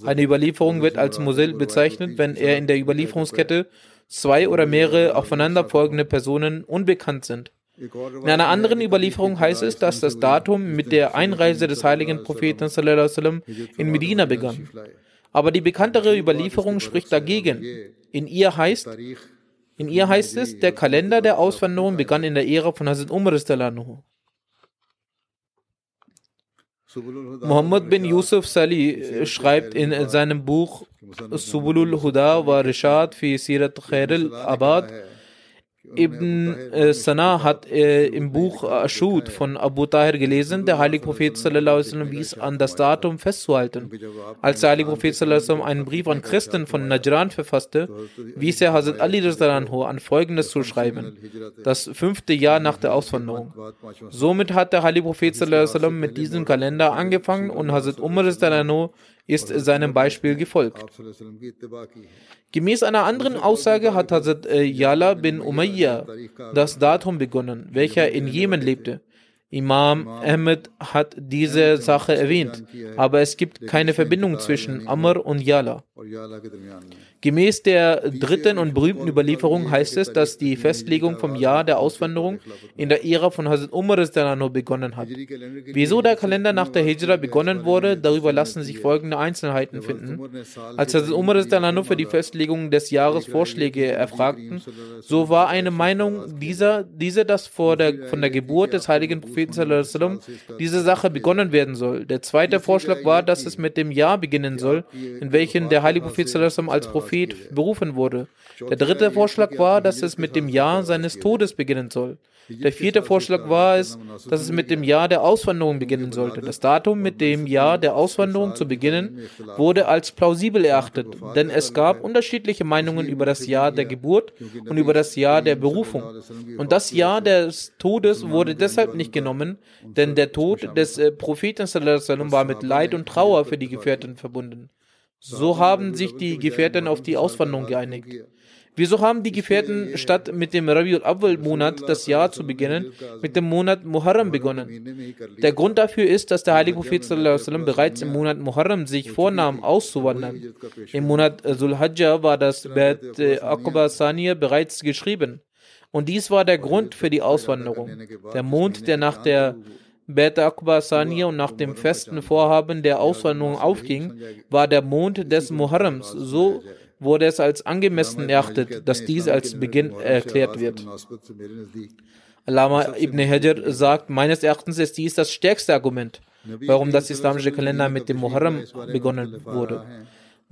Eine Überlieferung wird als Musil bezeichnet, wenn er in der Überlieferungskette zwei oder mehrere aufeinanderfolgende Personen unbekannt sind. In einer anderen Überlieferung heißt es, dass das Datum mit der Einreise des heiligen Propheten in Medina begann. Aber die bekanntere Überlieferung spricht dagegen. In ihr heißt, in ihr heißt es, der Kalender der Auswanderung begann in der Ära von Hazrat Umar. Muhammad bin Yusuf Sali schreibt in seinem Buch Subulul Huda wa Rishad fi Sirat Khair al-Abad Ibn äh, Sana hat äh, im Buch Ashud von Abu Tahir gelesen, der heilige Prophet sallam, wies an das Datum festzuhalten. Als der heilige Prophet sallam, einen Brief an Christen von Najran verfasste, wies er Hazrat Ali an folgendes zu schreiben: Das fünfte Jahr nach der Auswanderung. Somit hat der heilige Prophet sallam, mit diesem Kalender angefangen und Hazrat Umar ist seinem Beispiel gefolgt. Gemäß einer anderen Aussage hat Hazrat äh, Yala bin Umayyah das Datum begonnen, welcher in Jemen lebte. Imam Ahmed hat diese Sache erwähnt, aber es gibt keine Verbindung zwischen Amr und Yala. Gemäß der dritten und berühmten Überlieferung heißt es, dass die Festlegung vom Jahr der Auswanderung in der Ära von Hazrat Umar begonnen hat. Wieso der Kalender nach der Hijra begonnen wurde, darüber lassen sich folgende Einzelheiten finden. Als Hazrat Umar für die Festlegung des Jahres Vorschläge erfragten, so war eine Meinung dieser, diese, dass vor der, von der Geburt des heiligen Propheten diese Sache begonnen werden soll. Der zweite Vorschlag war, dass es mit dem Jahr beginnen soll, in welchem der heilige Prophet als Prophet Prophet berufen wurde. Der dritte Vorschlag war, dass es mit dem Jahr seines Todes beginnen soll. Der vierte Vorschlag war es, dass es mit dem Jahr der Auswanderung beginnen sollte. Das Datum mit dem Jahr der Auswanderung zu beginnen wurde als plausibel erachtet, denn es gab unterschiedliche Meinungen über das Jahr der Geburt und über das Jahr der Berufung. Und das Jahr des Todes wurde deshalb nicht genommen, denn der Tod des äh, Propheten war mit Leid und Trauer für die Gefährten verbunden. So haben sich die Gefährten auf die Auswanderung geeinigt. Wieso haben die Gefährten statt mit dem Rabiul Awwal Monat das Jahr zu beginnen, mit dem Monat Muharram begonnen? Der Grund dafür ist, dass der heilige Prophet sallam, bereits im Monat Muharram sich vornahm auszuwandern. Im Monat Zulhajjah war das Bet Aqba Saniya bereits geschrieben. Und dies war der Grund für die Auswanderung. Der Mond, der nach der Bet Akbar Saniya und nach dem festen Vorhaben der Auswanderung aufging, war der Mond des Muharrams. So wurde es als angemessen erachtet, dass dies als Beginn erklärt wird. Alama ibn Hajar sagt, meines Erachtens ist dies das stärkste Argument, warum das islamische Kalender mit dem Muharram begonnen wurde.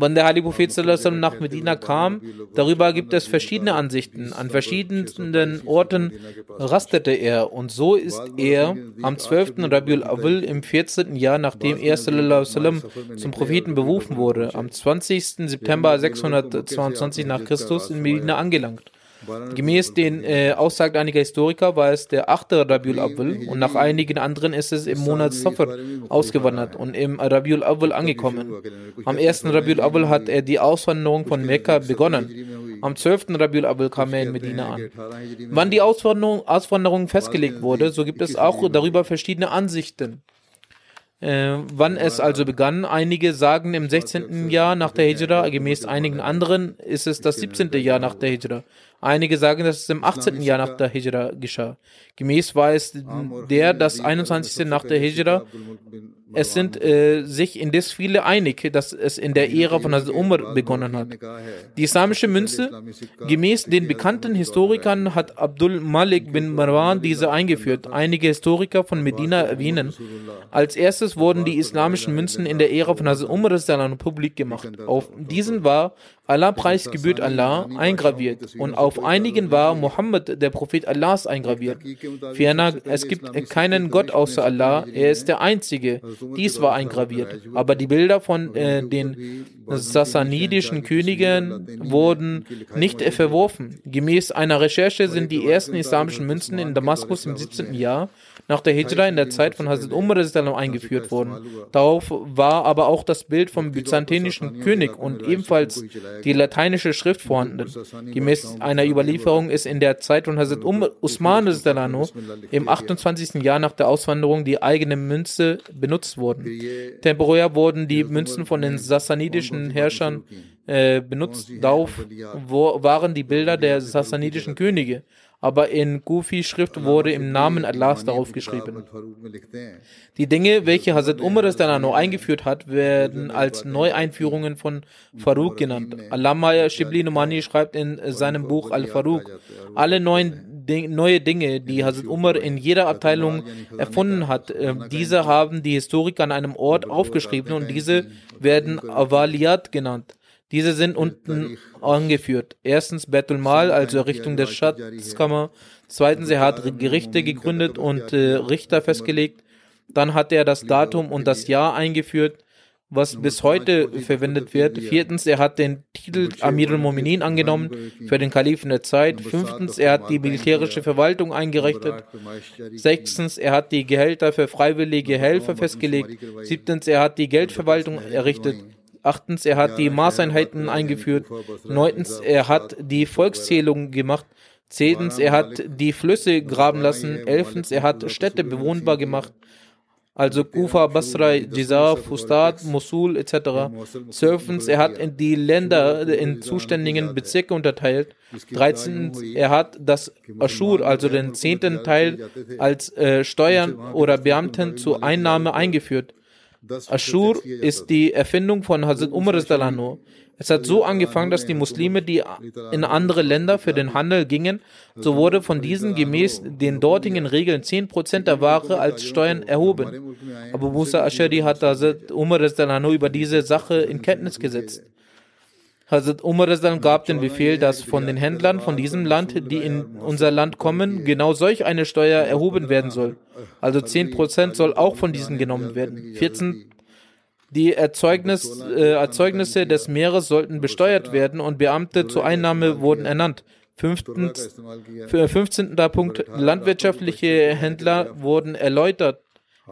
Wann der heilige Prophet nach Medina kam, darüber gibt es verschiedene Ansichten. An verschiedenen Orten rastete er und so ist er am 12. Rabiul Awal im 14. Jahr, nachdem er sallam, zum Propheten berufen wurde, am 20. September 622 nach Christus in Medina angelangt. Gemäß den äh, Aussagen einiger Historiker war es der 8. Rabiul Awwal und nach einigen anderen ist es im Monat Safar ausgewandert und im Rabiul Awwal angekommen. Am 1. Rabiul Awwal hat er die Auswanderung von Mekka begonnen. Am 12. Rabiul Awwal kam er in Medina an. Wann die Auswanderung, Auswanderung festgelegt wurde, so gibt es auch darüber verschiedene Ansichten. Äh, wann es also begann, einige sagen im 16. Jahr nach der Hijra, gemäß einigen anderen ist es das 17. Jahr nach der Hijra. Einige sagen, dass es im 18. Jahr nach der Hijra geschah. Gemäß war es der, das 21. nach der Hijra. Es sind äh, sich indes viele einig, dass es in der Ära von Hazrat Umar begonnen hat. Die islamische Münze, gemäß den bekannten Historikern, hat Abdul Malik bin Marwan diese eingeführt. Einige Historiker von Medina erwähnen, als erstes wurden die islamischen Münzen in der Ära von Hazrat Umar publik gemacht. Auf diesen war Allah Preis gebührt Allah eingraviert und auf einigen war Muhammad, der Prophet Allahs, eingraviert. Ferner, es gibt keinen Gott außer Allah, er ist der Einzige. Dies war eingraviert. Aber die Bilder von äh, den sassanidischen Königen wurden nicht verworfen. Gemäß einer Recherche sind die ersten islamischen Münzen in Damaskus im 17. Jahr nach der Hijra in der Zeit von Hazrat Umar eingeführt worden. Darauf war aber auch das Bild vom byzantinischen König und ebenfalls die lateinische Schrift vorhanden. Gemäß einer Überlieferung ist in der Zeit von Hazrat Umar Usman im 28. Jahr nach der Auswanderung die eigene Münze benutzt worden. Temporär wurden die Münzen von den sassanidischen Herrschern äh, benutzt. Darauf waren die Bilder der sassanidischen Könige aber in Kufi-Schrift wurde im Namen Allahs darauf geschrieben. Die Dinge, welche Hazrat Umar nur eingeführt hat, werden als Neueinführungen von Farouk genannt. Allama Shibli Numani schreibt in seinem Buch Al-Farouk, alle neuen neue Dinge, die Hazrat Umar in jeder Abteilung erfunden hat, äh, diese haben die Historiker an einem Ort aufgeschrieben und diese werden Awaliyat genannt. Diese sind unten angeführt. Erstens Betul Mal, also Errichtung der Schatzkammer. Zweitens, er hat Gerichte gegründet und äh, Richter festgelegt. Dann hat er das Datum und das Jahr eingeführt, was bis heute verwendet wird. Viertens, er hat den Titel Amir al-Mu'minin angenommen für den Kalifen der Zeit. Fünftens, er hat die militärische Verwaltung eingerichtet. Sechstens, er hat die Gehälter für freiwillige Helfer festgelegt. Siebtens, er hat die Geldverwaltung errichtet. Achtens, er hat die Maßeinheiten eingeführt. Neuntens, er hat die Volkszählung gemacht. Zehntens, er hat die Flüsse graben lassen. Elftens, er hat Städte bewohnbar gemacht. Also Kufa, Basra, Jizar, Fustat, Mosul etc. Zwölftens, er hat die Länder in zuständigen Bezirke unterteilt. Dreizehntens, er hat das Aschur, also den zehnten Teil, als äh, Steuern oder Beamten zur Einnahme eingeführt. Aschur ist die Erfindung von Hazrat Umar. Es hat so angefangen, dass die Muslime, die in andere Länder für den Handel gingen, so wurde von diesen gemäß den dortigen Regeln 10% der Ware als Steuern erhoben. Aber Musa Ashari hat Hazrat Umar über diese Sache in Kenntnis gesetzt. Hazrat Umar gab den Befehl, dass von den Händlern von diesem Land, die in unser Land kommen, genau solch eine Steuer erhoben werden soll. Also 10% soll auch von diesen genommen werden. 14 die Erzeugnis, äh, Erzeugnisse des Meeres sollten besteuert werden und Beamte zur Einnahme wurden ernannt. Fünftens, 15. Punkt, landwirtschaftliche Händler wurden erläutert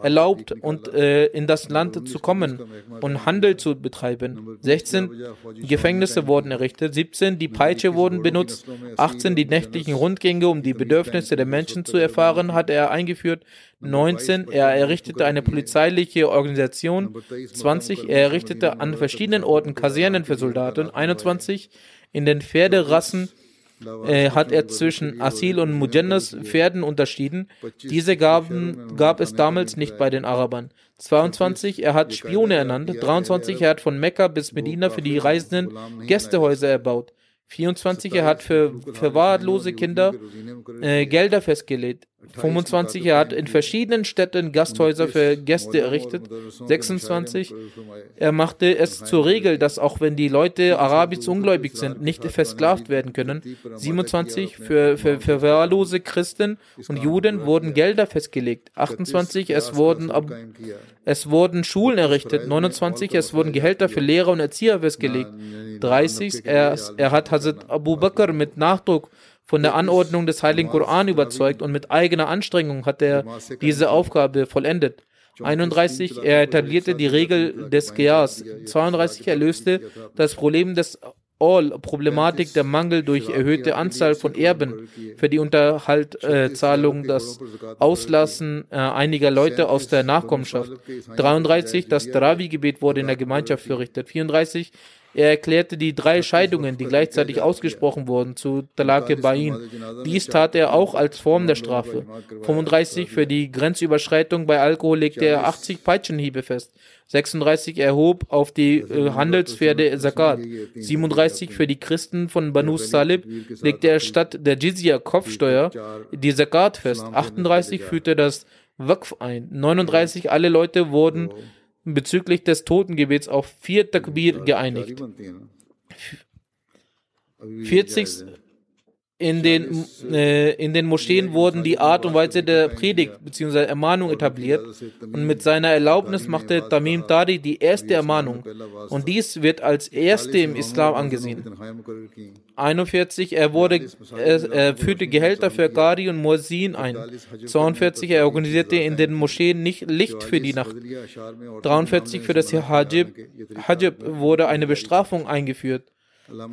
erlaubt, und äh, in das Land zu kommen und Handel zu betreiben. 16. Gefängnisse wurden errichtet. 17. Die Peitsche wurden benutzt. 18. Die nächtlichen Rundgänge, um die Bedürfnisse der Menschen zu erfahren, hat er eingeführt. 19. Er errichtete eine polizeiliche Organisation. 20. Er errichtete an verschiedenen Orten Kasernen für Soldaten. 21. In den Pferderassen äh, hat er zwischen Asil und Mujannas Pferden unterschieden. Diese gaben, gab es damals nicht bei den Arabern. 22, er hat Spione ernannt. 23, er hat von Mekka bis Medina für die Reisenden Gästehäuser erbaut. 24, er hat für verwahrlose Kinder äh, Gelder festgelegt. 25, er hat in verschiedenen Städten Gasthäuser für Gäste errichtet. 26, er machte es zur Regel, dass auch wenn die Leute arabisch ungläubig sind, nicht versklavt werden können. 27, für, für, verwahrlose Christen und Juden wurden Gelder festgelegt. 28, es wurden, es wurden Schulen errichtet. 29, es wurden Gehälter für Lehrer und Erzieher festgelegt. 30, er, er hat Hazrat Abu Bakr mit Nachdruck von der Anordnung des Heiligen Koran überzeugt und mit eigener Anstrengung hat er diese Aufgabe vollendet. 31. Er etablierte die Regel des Qiyas. 32. Er löste das Problem des All-Problematik der Mangel durch erhöhte Anzahl von Erben für die Unterhaltzahlung, äh, das Auslassen äh, einiger Leute aus der Nachkommenschaft. 33. Das Tarawi-Gebet wurde in der Gemeinschaft verrichtet. 34. Er erklärte die drei Scheidungen, die gleichzeitig ausgesprochen wurden, zu Talake Bain. Dies tat er auch als Form der Strafe. 35 für die Grenzüberschreitung bei Alkohol legte er 80 Peitschenhiebe fest. 36 erhob auf die äh, Handelspferde Zakat. 37 für die Christen von Banu Salib legte er statt der Jizya Kopfsteuer die Zakat fest. 38 führte das Waqf ein. 39 alle Leute wurden bezüglich des Totengebets auf vier Takbir geeinigt. 40 in den, äh, in den Moscheen wurden die Art und Weise der Predigt bzw. Ermahnung etabliert und mit seiner Erlaubnis machte Tamim Tari die erste Ermahnung und dies wird als erste im Islam angesehen. 41, er, wurde, er, er führte Gehälter für Qari und Muazzin ein. 42, er organisierte in den Moscheen nicht Licht für die Nacht. 43, für das Hajib, Hajib wurde eine Bestrafung eingeführt.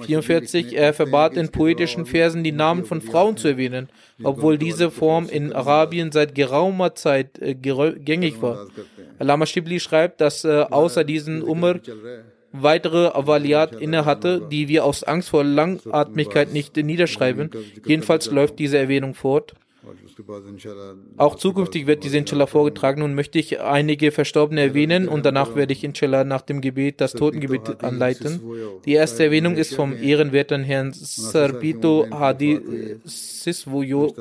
44. Er verbat in poetischen Versen die Namen von Frauen zu erwähnen, obwohl diese Form in Arabien seit geraumer Zeit äh, gängig war. Alama Shibli schreibt, dass äh, außer diesen Umar weitere Awaliyat innehatte, die wir aus Angst vor Langatmigkeit nicht niederschreiben. Jedenfalls läuft diese Erwähnung fort. Auch zukünftig wird diese Inshallah vorgetragen und möchte ich einige Verstorbene erwähnen und danach werde ich Inshallah nach dem Gebet das Totengebet anleiten. Die erste Erwähnung ist vom ehrenwerten Herrn Sarbito Hadi Siswoyo.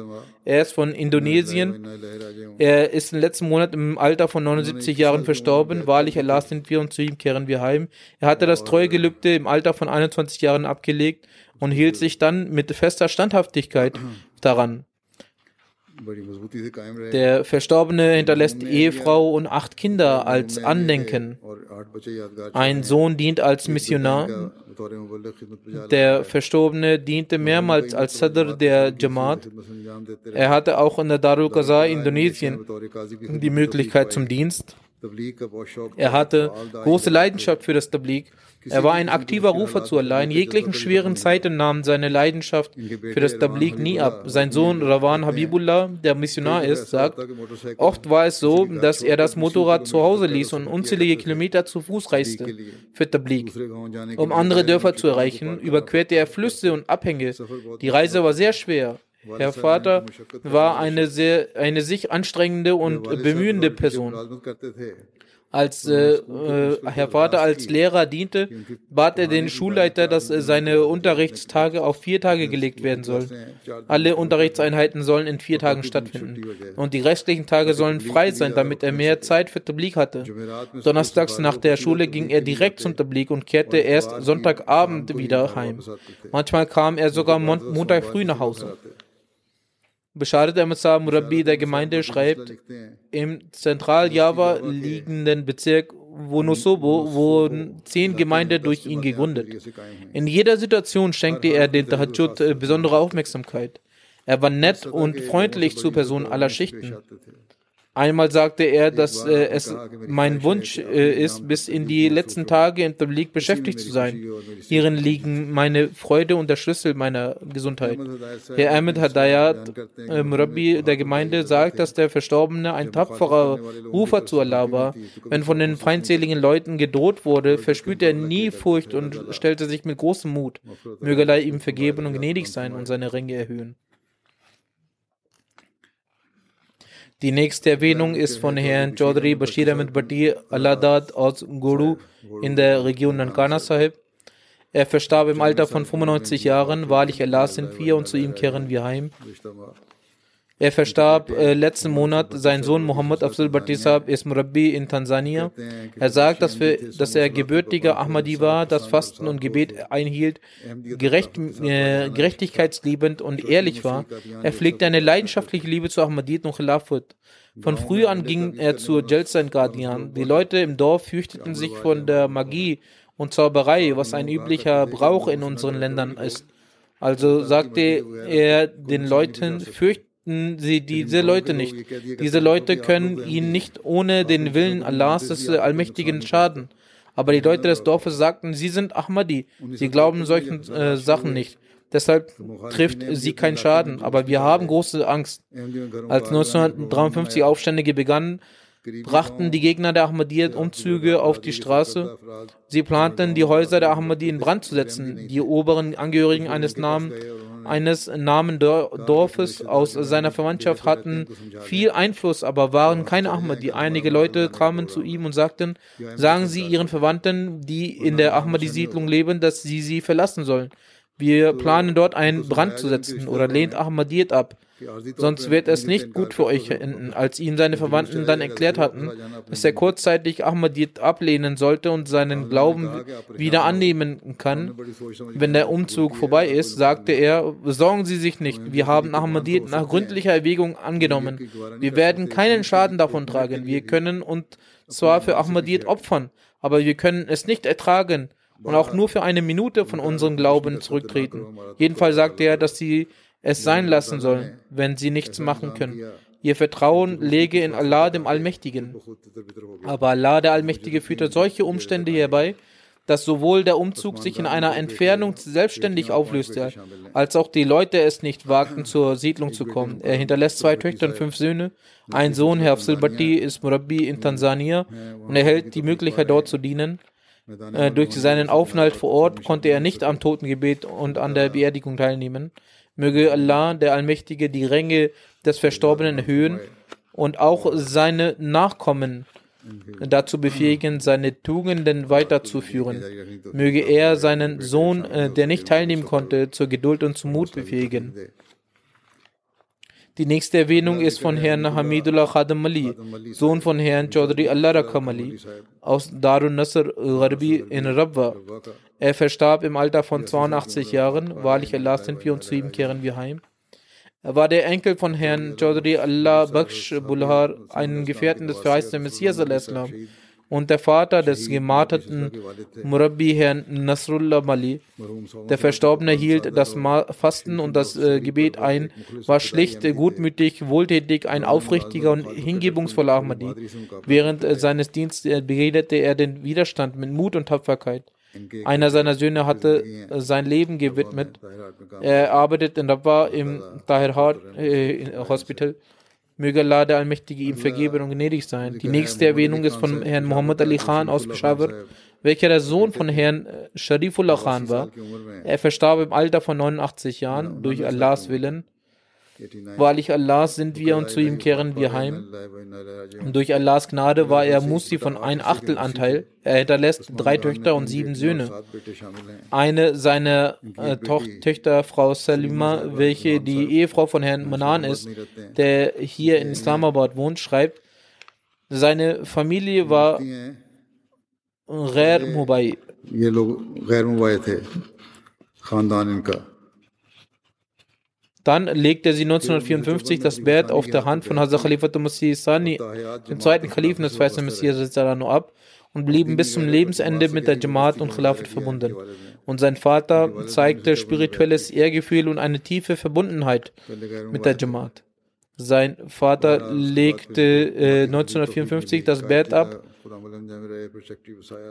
Er ist von Indonesien. Er ist im letzten Monat im Alter von 79 Jahren verstorben. Wahrlich Allah sind wir und zu ihm kehren wir heim. Er hatte das Treuegelübde im Alter von 21 Jahren abgelegt und hielt sich dann mit fester Standhaftigkeit daran. Der Verstorbene hinterlässt Ehefrau und acht Kinder als Andenken. Ein Sohn dient als Missionar. Der Verstorbene diente mehrmals als Sadr der Jamaat. Er hatte auch in der Darul Qaza Indonesien die Möglichkeit zum Dienst. Er hatte große Leidenschaft für das Tablik er war ein aktiver Rufer zu Allah. In jeglichen schweren Zeiten nahm seine Leidenschaft für das Tablik nie ab. Sein Sohn Rawan Habibullah, der Missionar ist, sagt, oft war es so, dass er das Motorrad zu Hause ließ und unzählige Kilometer zu Fuß reiste für Tablik. Um andere Dörfer zu erreichen, überquerte er Flüsse und Abhänge. Die Reise war sehr schwer. Herr Vater war eine, sehr, eine sich anstrengende und bemühende Person als äh, äh, Herr Vater als Lehrer diente, bat er den Schulleiter, dass seine Unterrichtstage auf vier Tage gelegt werden sollen. Alle Unterrichtseinheiten sollen in vier Tagen stattfinden. Und die restlichen Tage sollen frei sein, damit er mehr Zeit für Tablik hatte. Donnerstags nach der Schule ging er direkt zum Tablik und kehrte erst Sonntagabend wieder heim. Manchmal kam er sogar Montag früh nach Hause. Beschadet Ahmed Saab Murabbi der Gemeinde schreibt, im Zentral-Java liegenden Bezirk Wonosobo wurden zehn Gemeinden durch ihn gegründet. In jeder Situation schenkte er den Tahajjud äh, besondere Aufmerksamkeit. Er war nett und freundlich zu Personen aller Schichten. Einmal sagte er, dass äh, es mein Wunsch äh, ist, bis in die letzten Tage im Tablik beschäftigt zu sein. Hierin liegen meine Freude und der Schlüssel meiner Gesundheit. Herr Ahmed Hadayat, äh, Murabi der Gemeinde, sagt, dass der Verstorbene ein tapferer Rufer zu Allah war. Wenn von den feindseligen Leuten gedroht wurde, verspürte er nie Furcht und stellte sich mit großem Mut. Möge Allah ihm vergeben und gnädig sein und seine Ränge erhöhen. Die nächste Erwähnung ist von Herrn Chaudhry Bashir Ahmed Bhatti Aladad aus Guru in der Region Nankana Sahib. Er verstarb im Alter von 95 Jahren. Wahrlich Allah sind wir und zu ihm kehren wir heim. Er verstarb äh, letzten Monat. Sein Sohn Muhammad Afzal Bhatti Saab ist Murabbi in Tansania. Er sagt, dass, wir, dass er gebürtiger Ahmadi war, das Fasten und Gebet einhielt, gerecht, äh, gerechtigkeitsliebend und ehrlich war. Er pflegte eine leidenschaftliche Liebe zu Ahmadid und Khilafat. Von früh an ging er zur Jalsan Guardian. Die Leute im Dorf fürchteten sich von der Magie und Zauberei, was ein üblicher Brauch in unseren Ländern ist. Also sagte er den Leuten, fürchten Sie diese Leute nicht. Diese Leute können ihnen nicht ohne den Willen Allahs des Allmächtigen schaden. Aber die Leute des Dorfes sagten, sie sind Ahmadi. Sie glauben solchen äh, Sachen nicht. Deshalb trifft sie keinen Schaden. Aber wir haben große Angst. Als 1953 Aufständige begannen, brachten die Gegner der Ahmadiyyat Umzüge auf die Straße. Sie planten, die Häuser der Ahmadi in Brand zu setzen. Die oberen Angehörigen eines Namen, eines Namen Dorfes aus seiner Verwandtschaft hatten viel Einfluss, aber waren keine Ahmadi. Einige Leute kamen zu ihm und sagten, sagen Sie Ihren Verwandten, die in der Ahmadi-Siedlung leben, dass sie sie verlassen sollen. Wir planen dort einen Brand zu setzen oder lehnt Ahmadiyyat ab. Sonst wird es nicht gut für euch enden. Als ihm seine Verwandten dann erklärt hatten, dass er kurzzeitig Ahmadiyyat ablehnen sollte und seinen Glauben wieder annehmen kann, wenn der Umzug vorbei ist, sagte er, sorgen Sie sich nicht, wir haben Ahmadiyyat nach gründlicher Erwägung angenommen. Wir werden keinen Schaden davon tragen. Wir können uns zwar für Ahmadiyyat opfern, aber wir können es nicht ertragen und auch nur für eine Minute von unserem Glauben zurücktreten. Jedenfalls sagte er, dass sie es sein lassen sollen, wenn sie nichts machen können. Ihr Vertrauen lege in Allah, dem Allmächtigen. Aber Allah, der Allmächtige, führte solche Umstände herbei, dass sowohl der Umzug sich in einer Entfernung selbstständig auflöste, als auch die Leute es nicht wagten, zur Siedlung zu kommen. Er hinterlässt zwei Töchter und fünf Söhne. Ein Sohn, Herr Silbati, ist Murabbi in Tansania und erhält die Möglichkeit, dort zu dienen. Äh, durch seinen Aufenthalt vor Ort konnte er nicht am Totengebet und an der Beerdigung teilnehmen. Möge Allah, der Allmächtige, die Ränge des Verstorbenen erhöhen und auch seine Nachkommen dazu befähigen, seine Tugenden weiterzuführen. Möge er seinen Sohn, äh, der nicht teilnehmen konnte, zur Geduld und zum Mut befähigen. Die nächste Erwähnung ist von Herrn Hamidullah Khadam Ali, Sohn von Herrn Chaudhry Allah Rakam Ali aus Darun Nasr Gharbi in Rabwa. Er verstarb im Alter von 82 Jahren. Wahrlich Allah sind wir und zu ihm kehren wir heim. Er war der Enkel von Herrn Chaudhry Allah Baksh Bulhar, einem Gefährten des verheißenen Messias al-Islam und der Vater des gemarterten Murabbi Herrn Nasrullah Mali. Der Verstorbene hielt das Fasten und das äh, Gebet ein, war schlicht, gutmütig, wohltätig, ein aufrichtiger und hingebungsvoller Ahmadi. Während äh, seines Dienstes äh, beredete er den Widerstand mit Mut und Tapferkeit. Einer seiner Söhne hatte äh, sein Leben gewidmet. Er arbeitet in Rabwa im Tahir äh, Hospital. Möge Allah der Allmächtige ihm vergeben und gnädig sein. Die nächste Erwähnung ist von Herrn Muhammad Ali Khan aus Peshawar, welcher der Sohn von Herrn äh, Sharifullah Khan war. Er verstarb im Alter von 89 Jahren durch Allahs Willen. Wahrlich Allah sind wir und zu ihm kehren wir heim. Und durch Allahs Gnade war er Musi von ein Achtel Anteil. Er hinterlässt drei Töchter und sieben Söhne. Eine seiner äh, Töchter, Frau Salima, welche die Ehefrau von Herrn Manan ist, der hier in Islamabad wohnt, schreibt, seine Familie war Ghair Mubai. Dann legte sie 1954 das Bett auf der Hand von Hazrat Khalifatul Masih Sani, dem zweiten Kalifen des Weißen Messias, ab und blieben bis zum Lebensende mit der Jamaat und Khilafat verbunden. Und sein Vater zeigte spirituelles Ehrgefühl und eine tiefe Verbundenheit mit der Jamaat. Sein Vater legte äh, 1954 das Bett ab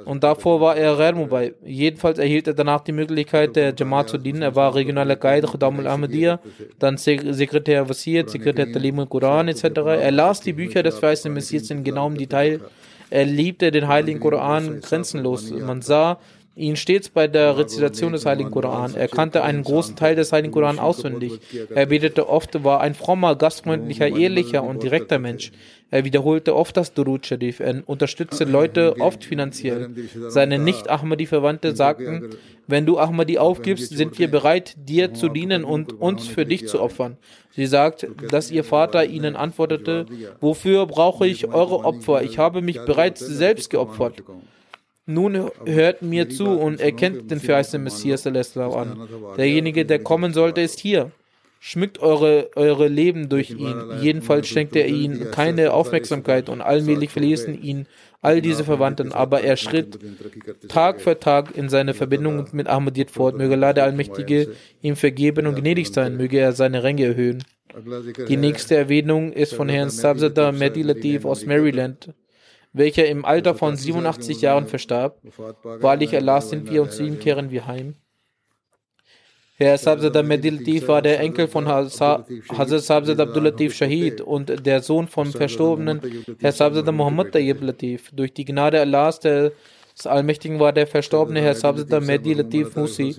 und davor war er Ghair Jedenfalls erhielt er danach die Möglichkeit, der Jamaat zu dienen. Er war regionaler Guide, Khudam al-Ahmadiyya, dann Sekretär Wasiyat, Sekretär Talim al-Quran etc. Er las die Bücher des verheißenen Messias in genauem Detail. Er liebte den Heiligen Koran grenzenlos. Man sah, ihn stets bei der Rezitation des Heiligen Koran. Er kannte einen großen Teil des Heiligen Koran auswendig. Er betete oft, war ein frommer, gastfreundlicher, ehrlicher und direkter Mensch. Er wiederholte oft das Durud Sharif. Er unterstützte Leute oft finanziell. Seine Nicht-Ahmadi-Verwandte sagten, wenn du Ahmadi aufgibst, sind wir bereit, dir zu dienen und uns für dich zu opfern. Sie sagt, dass ihr Vater ihnen antwortete, wofür brauche ich eure Opfer? Ich habe mich bereits selbst geopfert. Nun hört mir zu und erkennt den verheißenen Messias an. Derjenige, der kommen sollte, ist hier. Schmückt eure, eure Leben durch ihn. Jedenfalls schenkte er ihnen keine Aufmerksamkeit und allmählich verließen ihn all diese Verwandten, aber er schritt Tag für Tag in seine Verbindung mit Ahmadiyyat fort. Möge Allah der Allmächtige ihm vergeben und gnädig sein, möge er seine Ränge erhöhen. Die nächste Erwähnung ist von Herrn Sabzada Mehdi Latif aus Maryland, welcher im Alter von 87 Jahren verstarb. Wahrlich Allah sind wir und zu ihm kehren wir heim. Herr Sabzada Medilatif war der Enkel von Hazrat Sabzada Abdul Latif Shahid und der Sohn vom verstorbenen Herr Sabzada Muhammad Tayyib Latif. Durch die Gnade Allahs, des Allmächtigen, war der verstorbene Herr Sabzada Mehdi Latif Musi.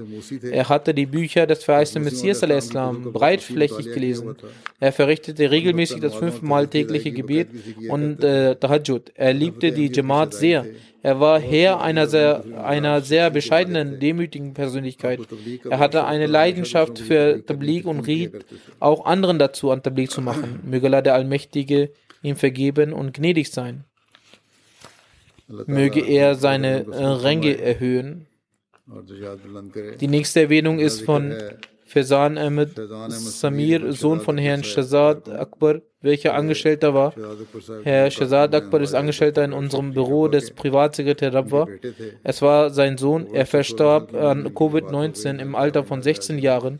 Er hatte die Bücher des verheißenen Messias al-Islam breitflächig gelesen. Er verrichtete regelmäßig das fünfmal tägliche Gebet und äh, Tahajjud. Er liebte die Jamaat sehr. Er war Herr einer sehr, einer sehr bescheidenen, demütigen Persönlichkeit. Er hatte eine Leidenschaft für Tablik und riet auch anderen dazu, an Tablik zu machen. Möge Allah der Allmächtige ihm vergeben und gnädig sein. Möge er seine äh, Ränge erhöhen. Die nächste Erwähnung ist von Fezan Ahmed Samir, Sohn von Herrn Shazad Akbar, welcher Angestellter war. Herr Shazad Akbar ist Angestellter in unserem Büro des Privatsekretär Rabwa. Es war sein Sohn. Er verstarb an Covid-19 im Alter von 16 Jahren.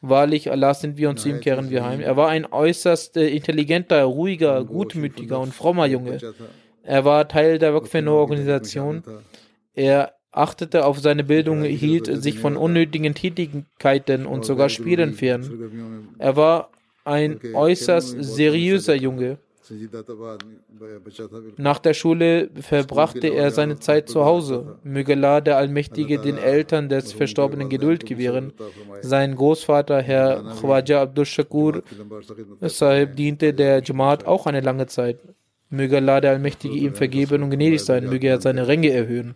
Wahrlich, Allah sind wir und zu ihm kehren wir heim. Er war ein äußerst äh, intelligenter, ruhiger, gutmütiger und frommer Junge. Er war Teil der Wakfeno-Organisation. Er achtete auf seine Bildung, hielt sich von unnötigen Tätigkeiten und sogar Spielen fern. Er war ein äußerst seriöser Junge. Nach der Schule verbrachte er seine Zeit zu Hause. Möge Allah, der Allmächtige, den Eltern des Verstorbenen Geduld gewähren. Sein Großvater, Herr Khwaja Abdul Shakur Sahib, diente der Jamaat auch eine lange Zeit. Möge Allah, der Allmächtige, ihm vergeben und gnädig sein. Möge er seine Ränge erhöhen.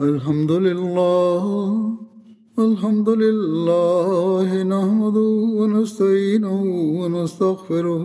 الحمد لله الحمد لله نحمده ونستعينه ونستغفره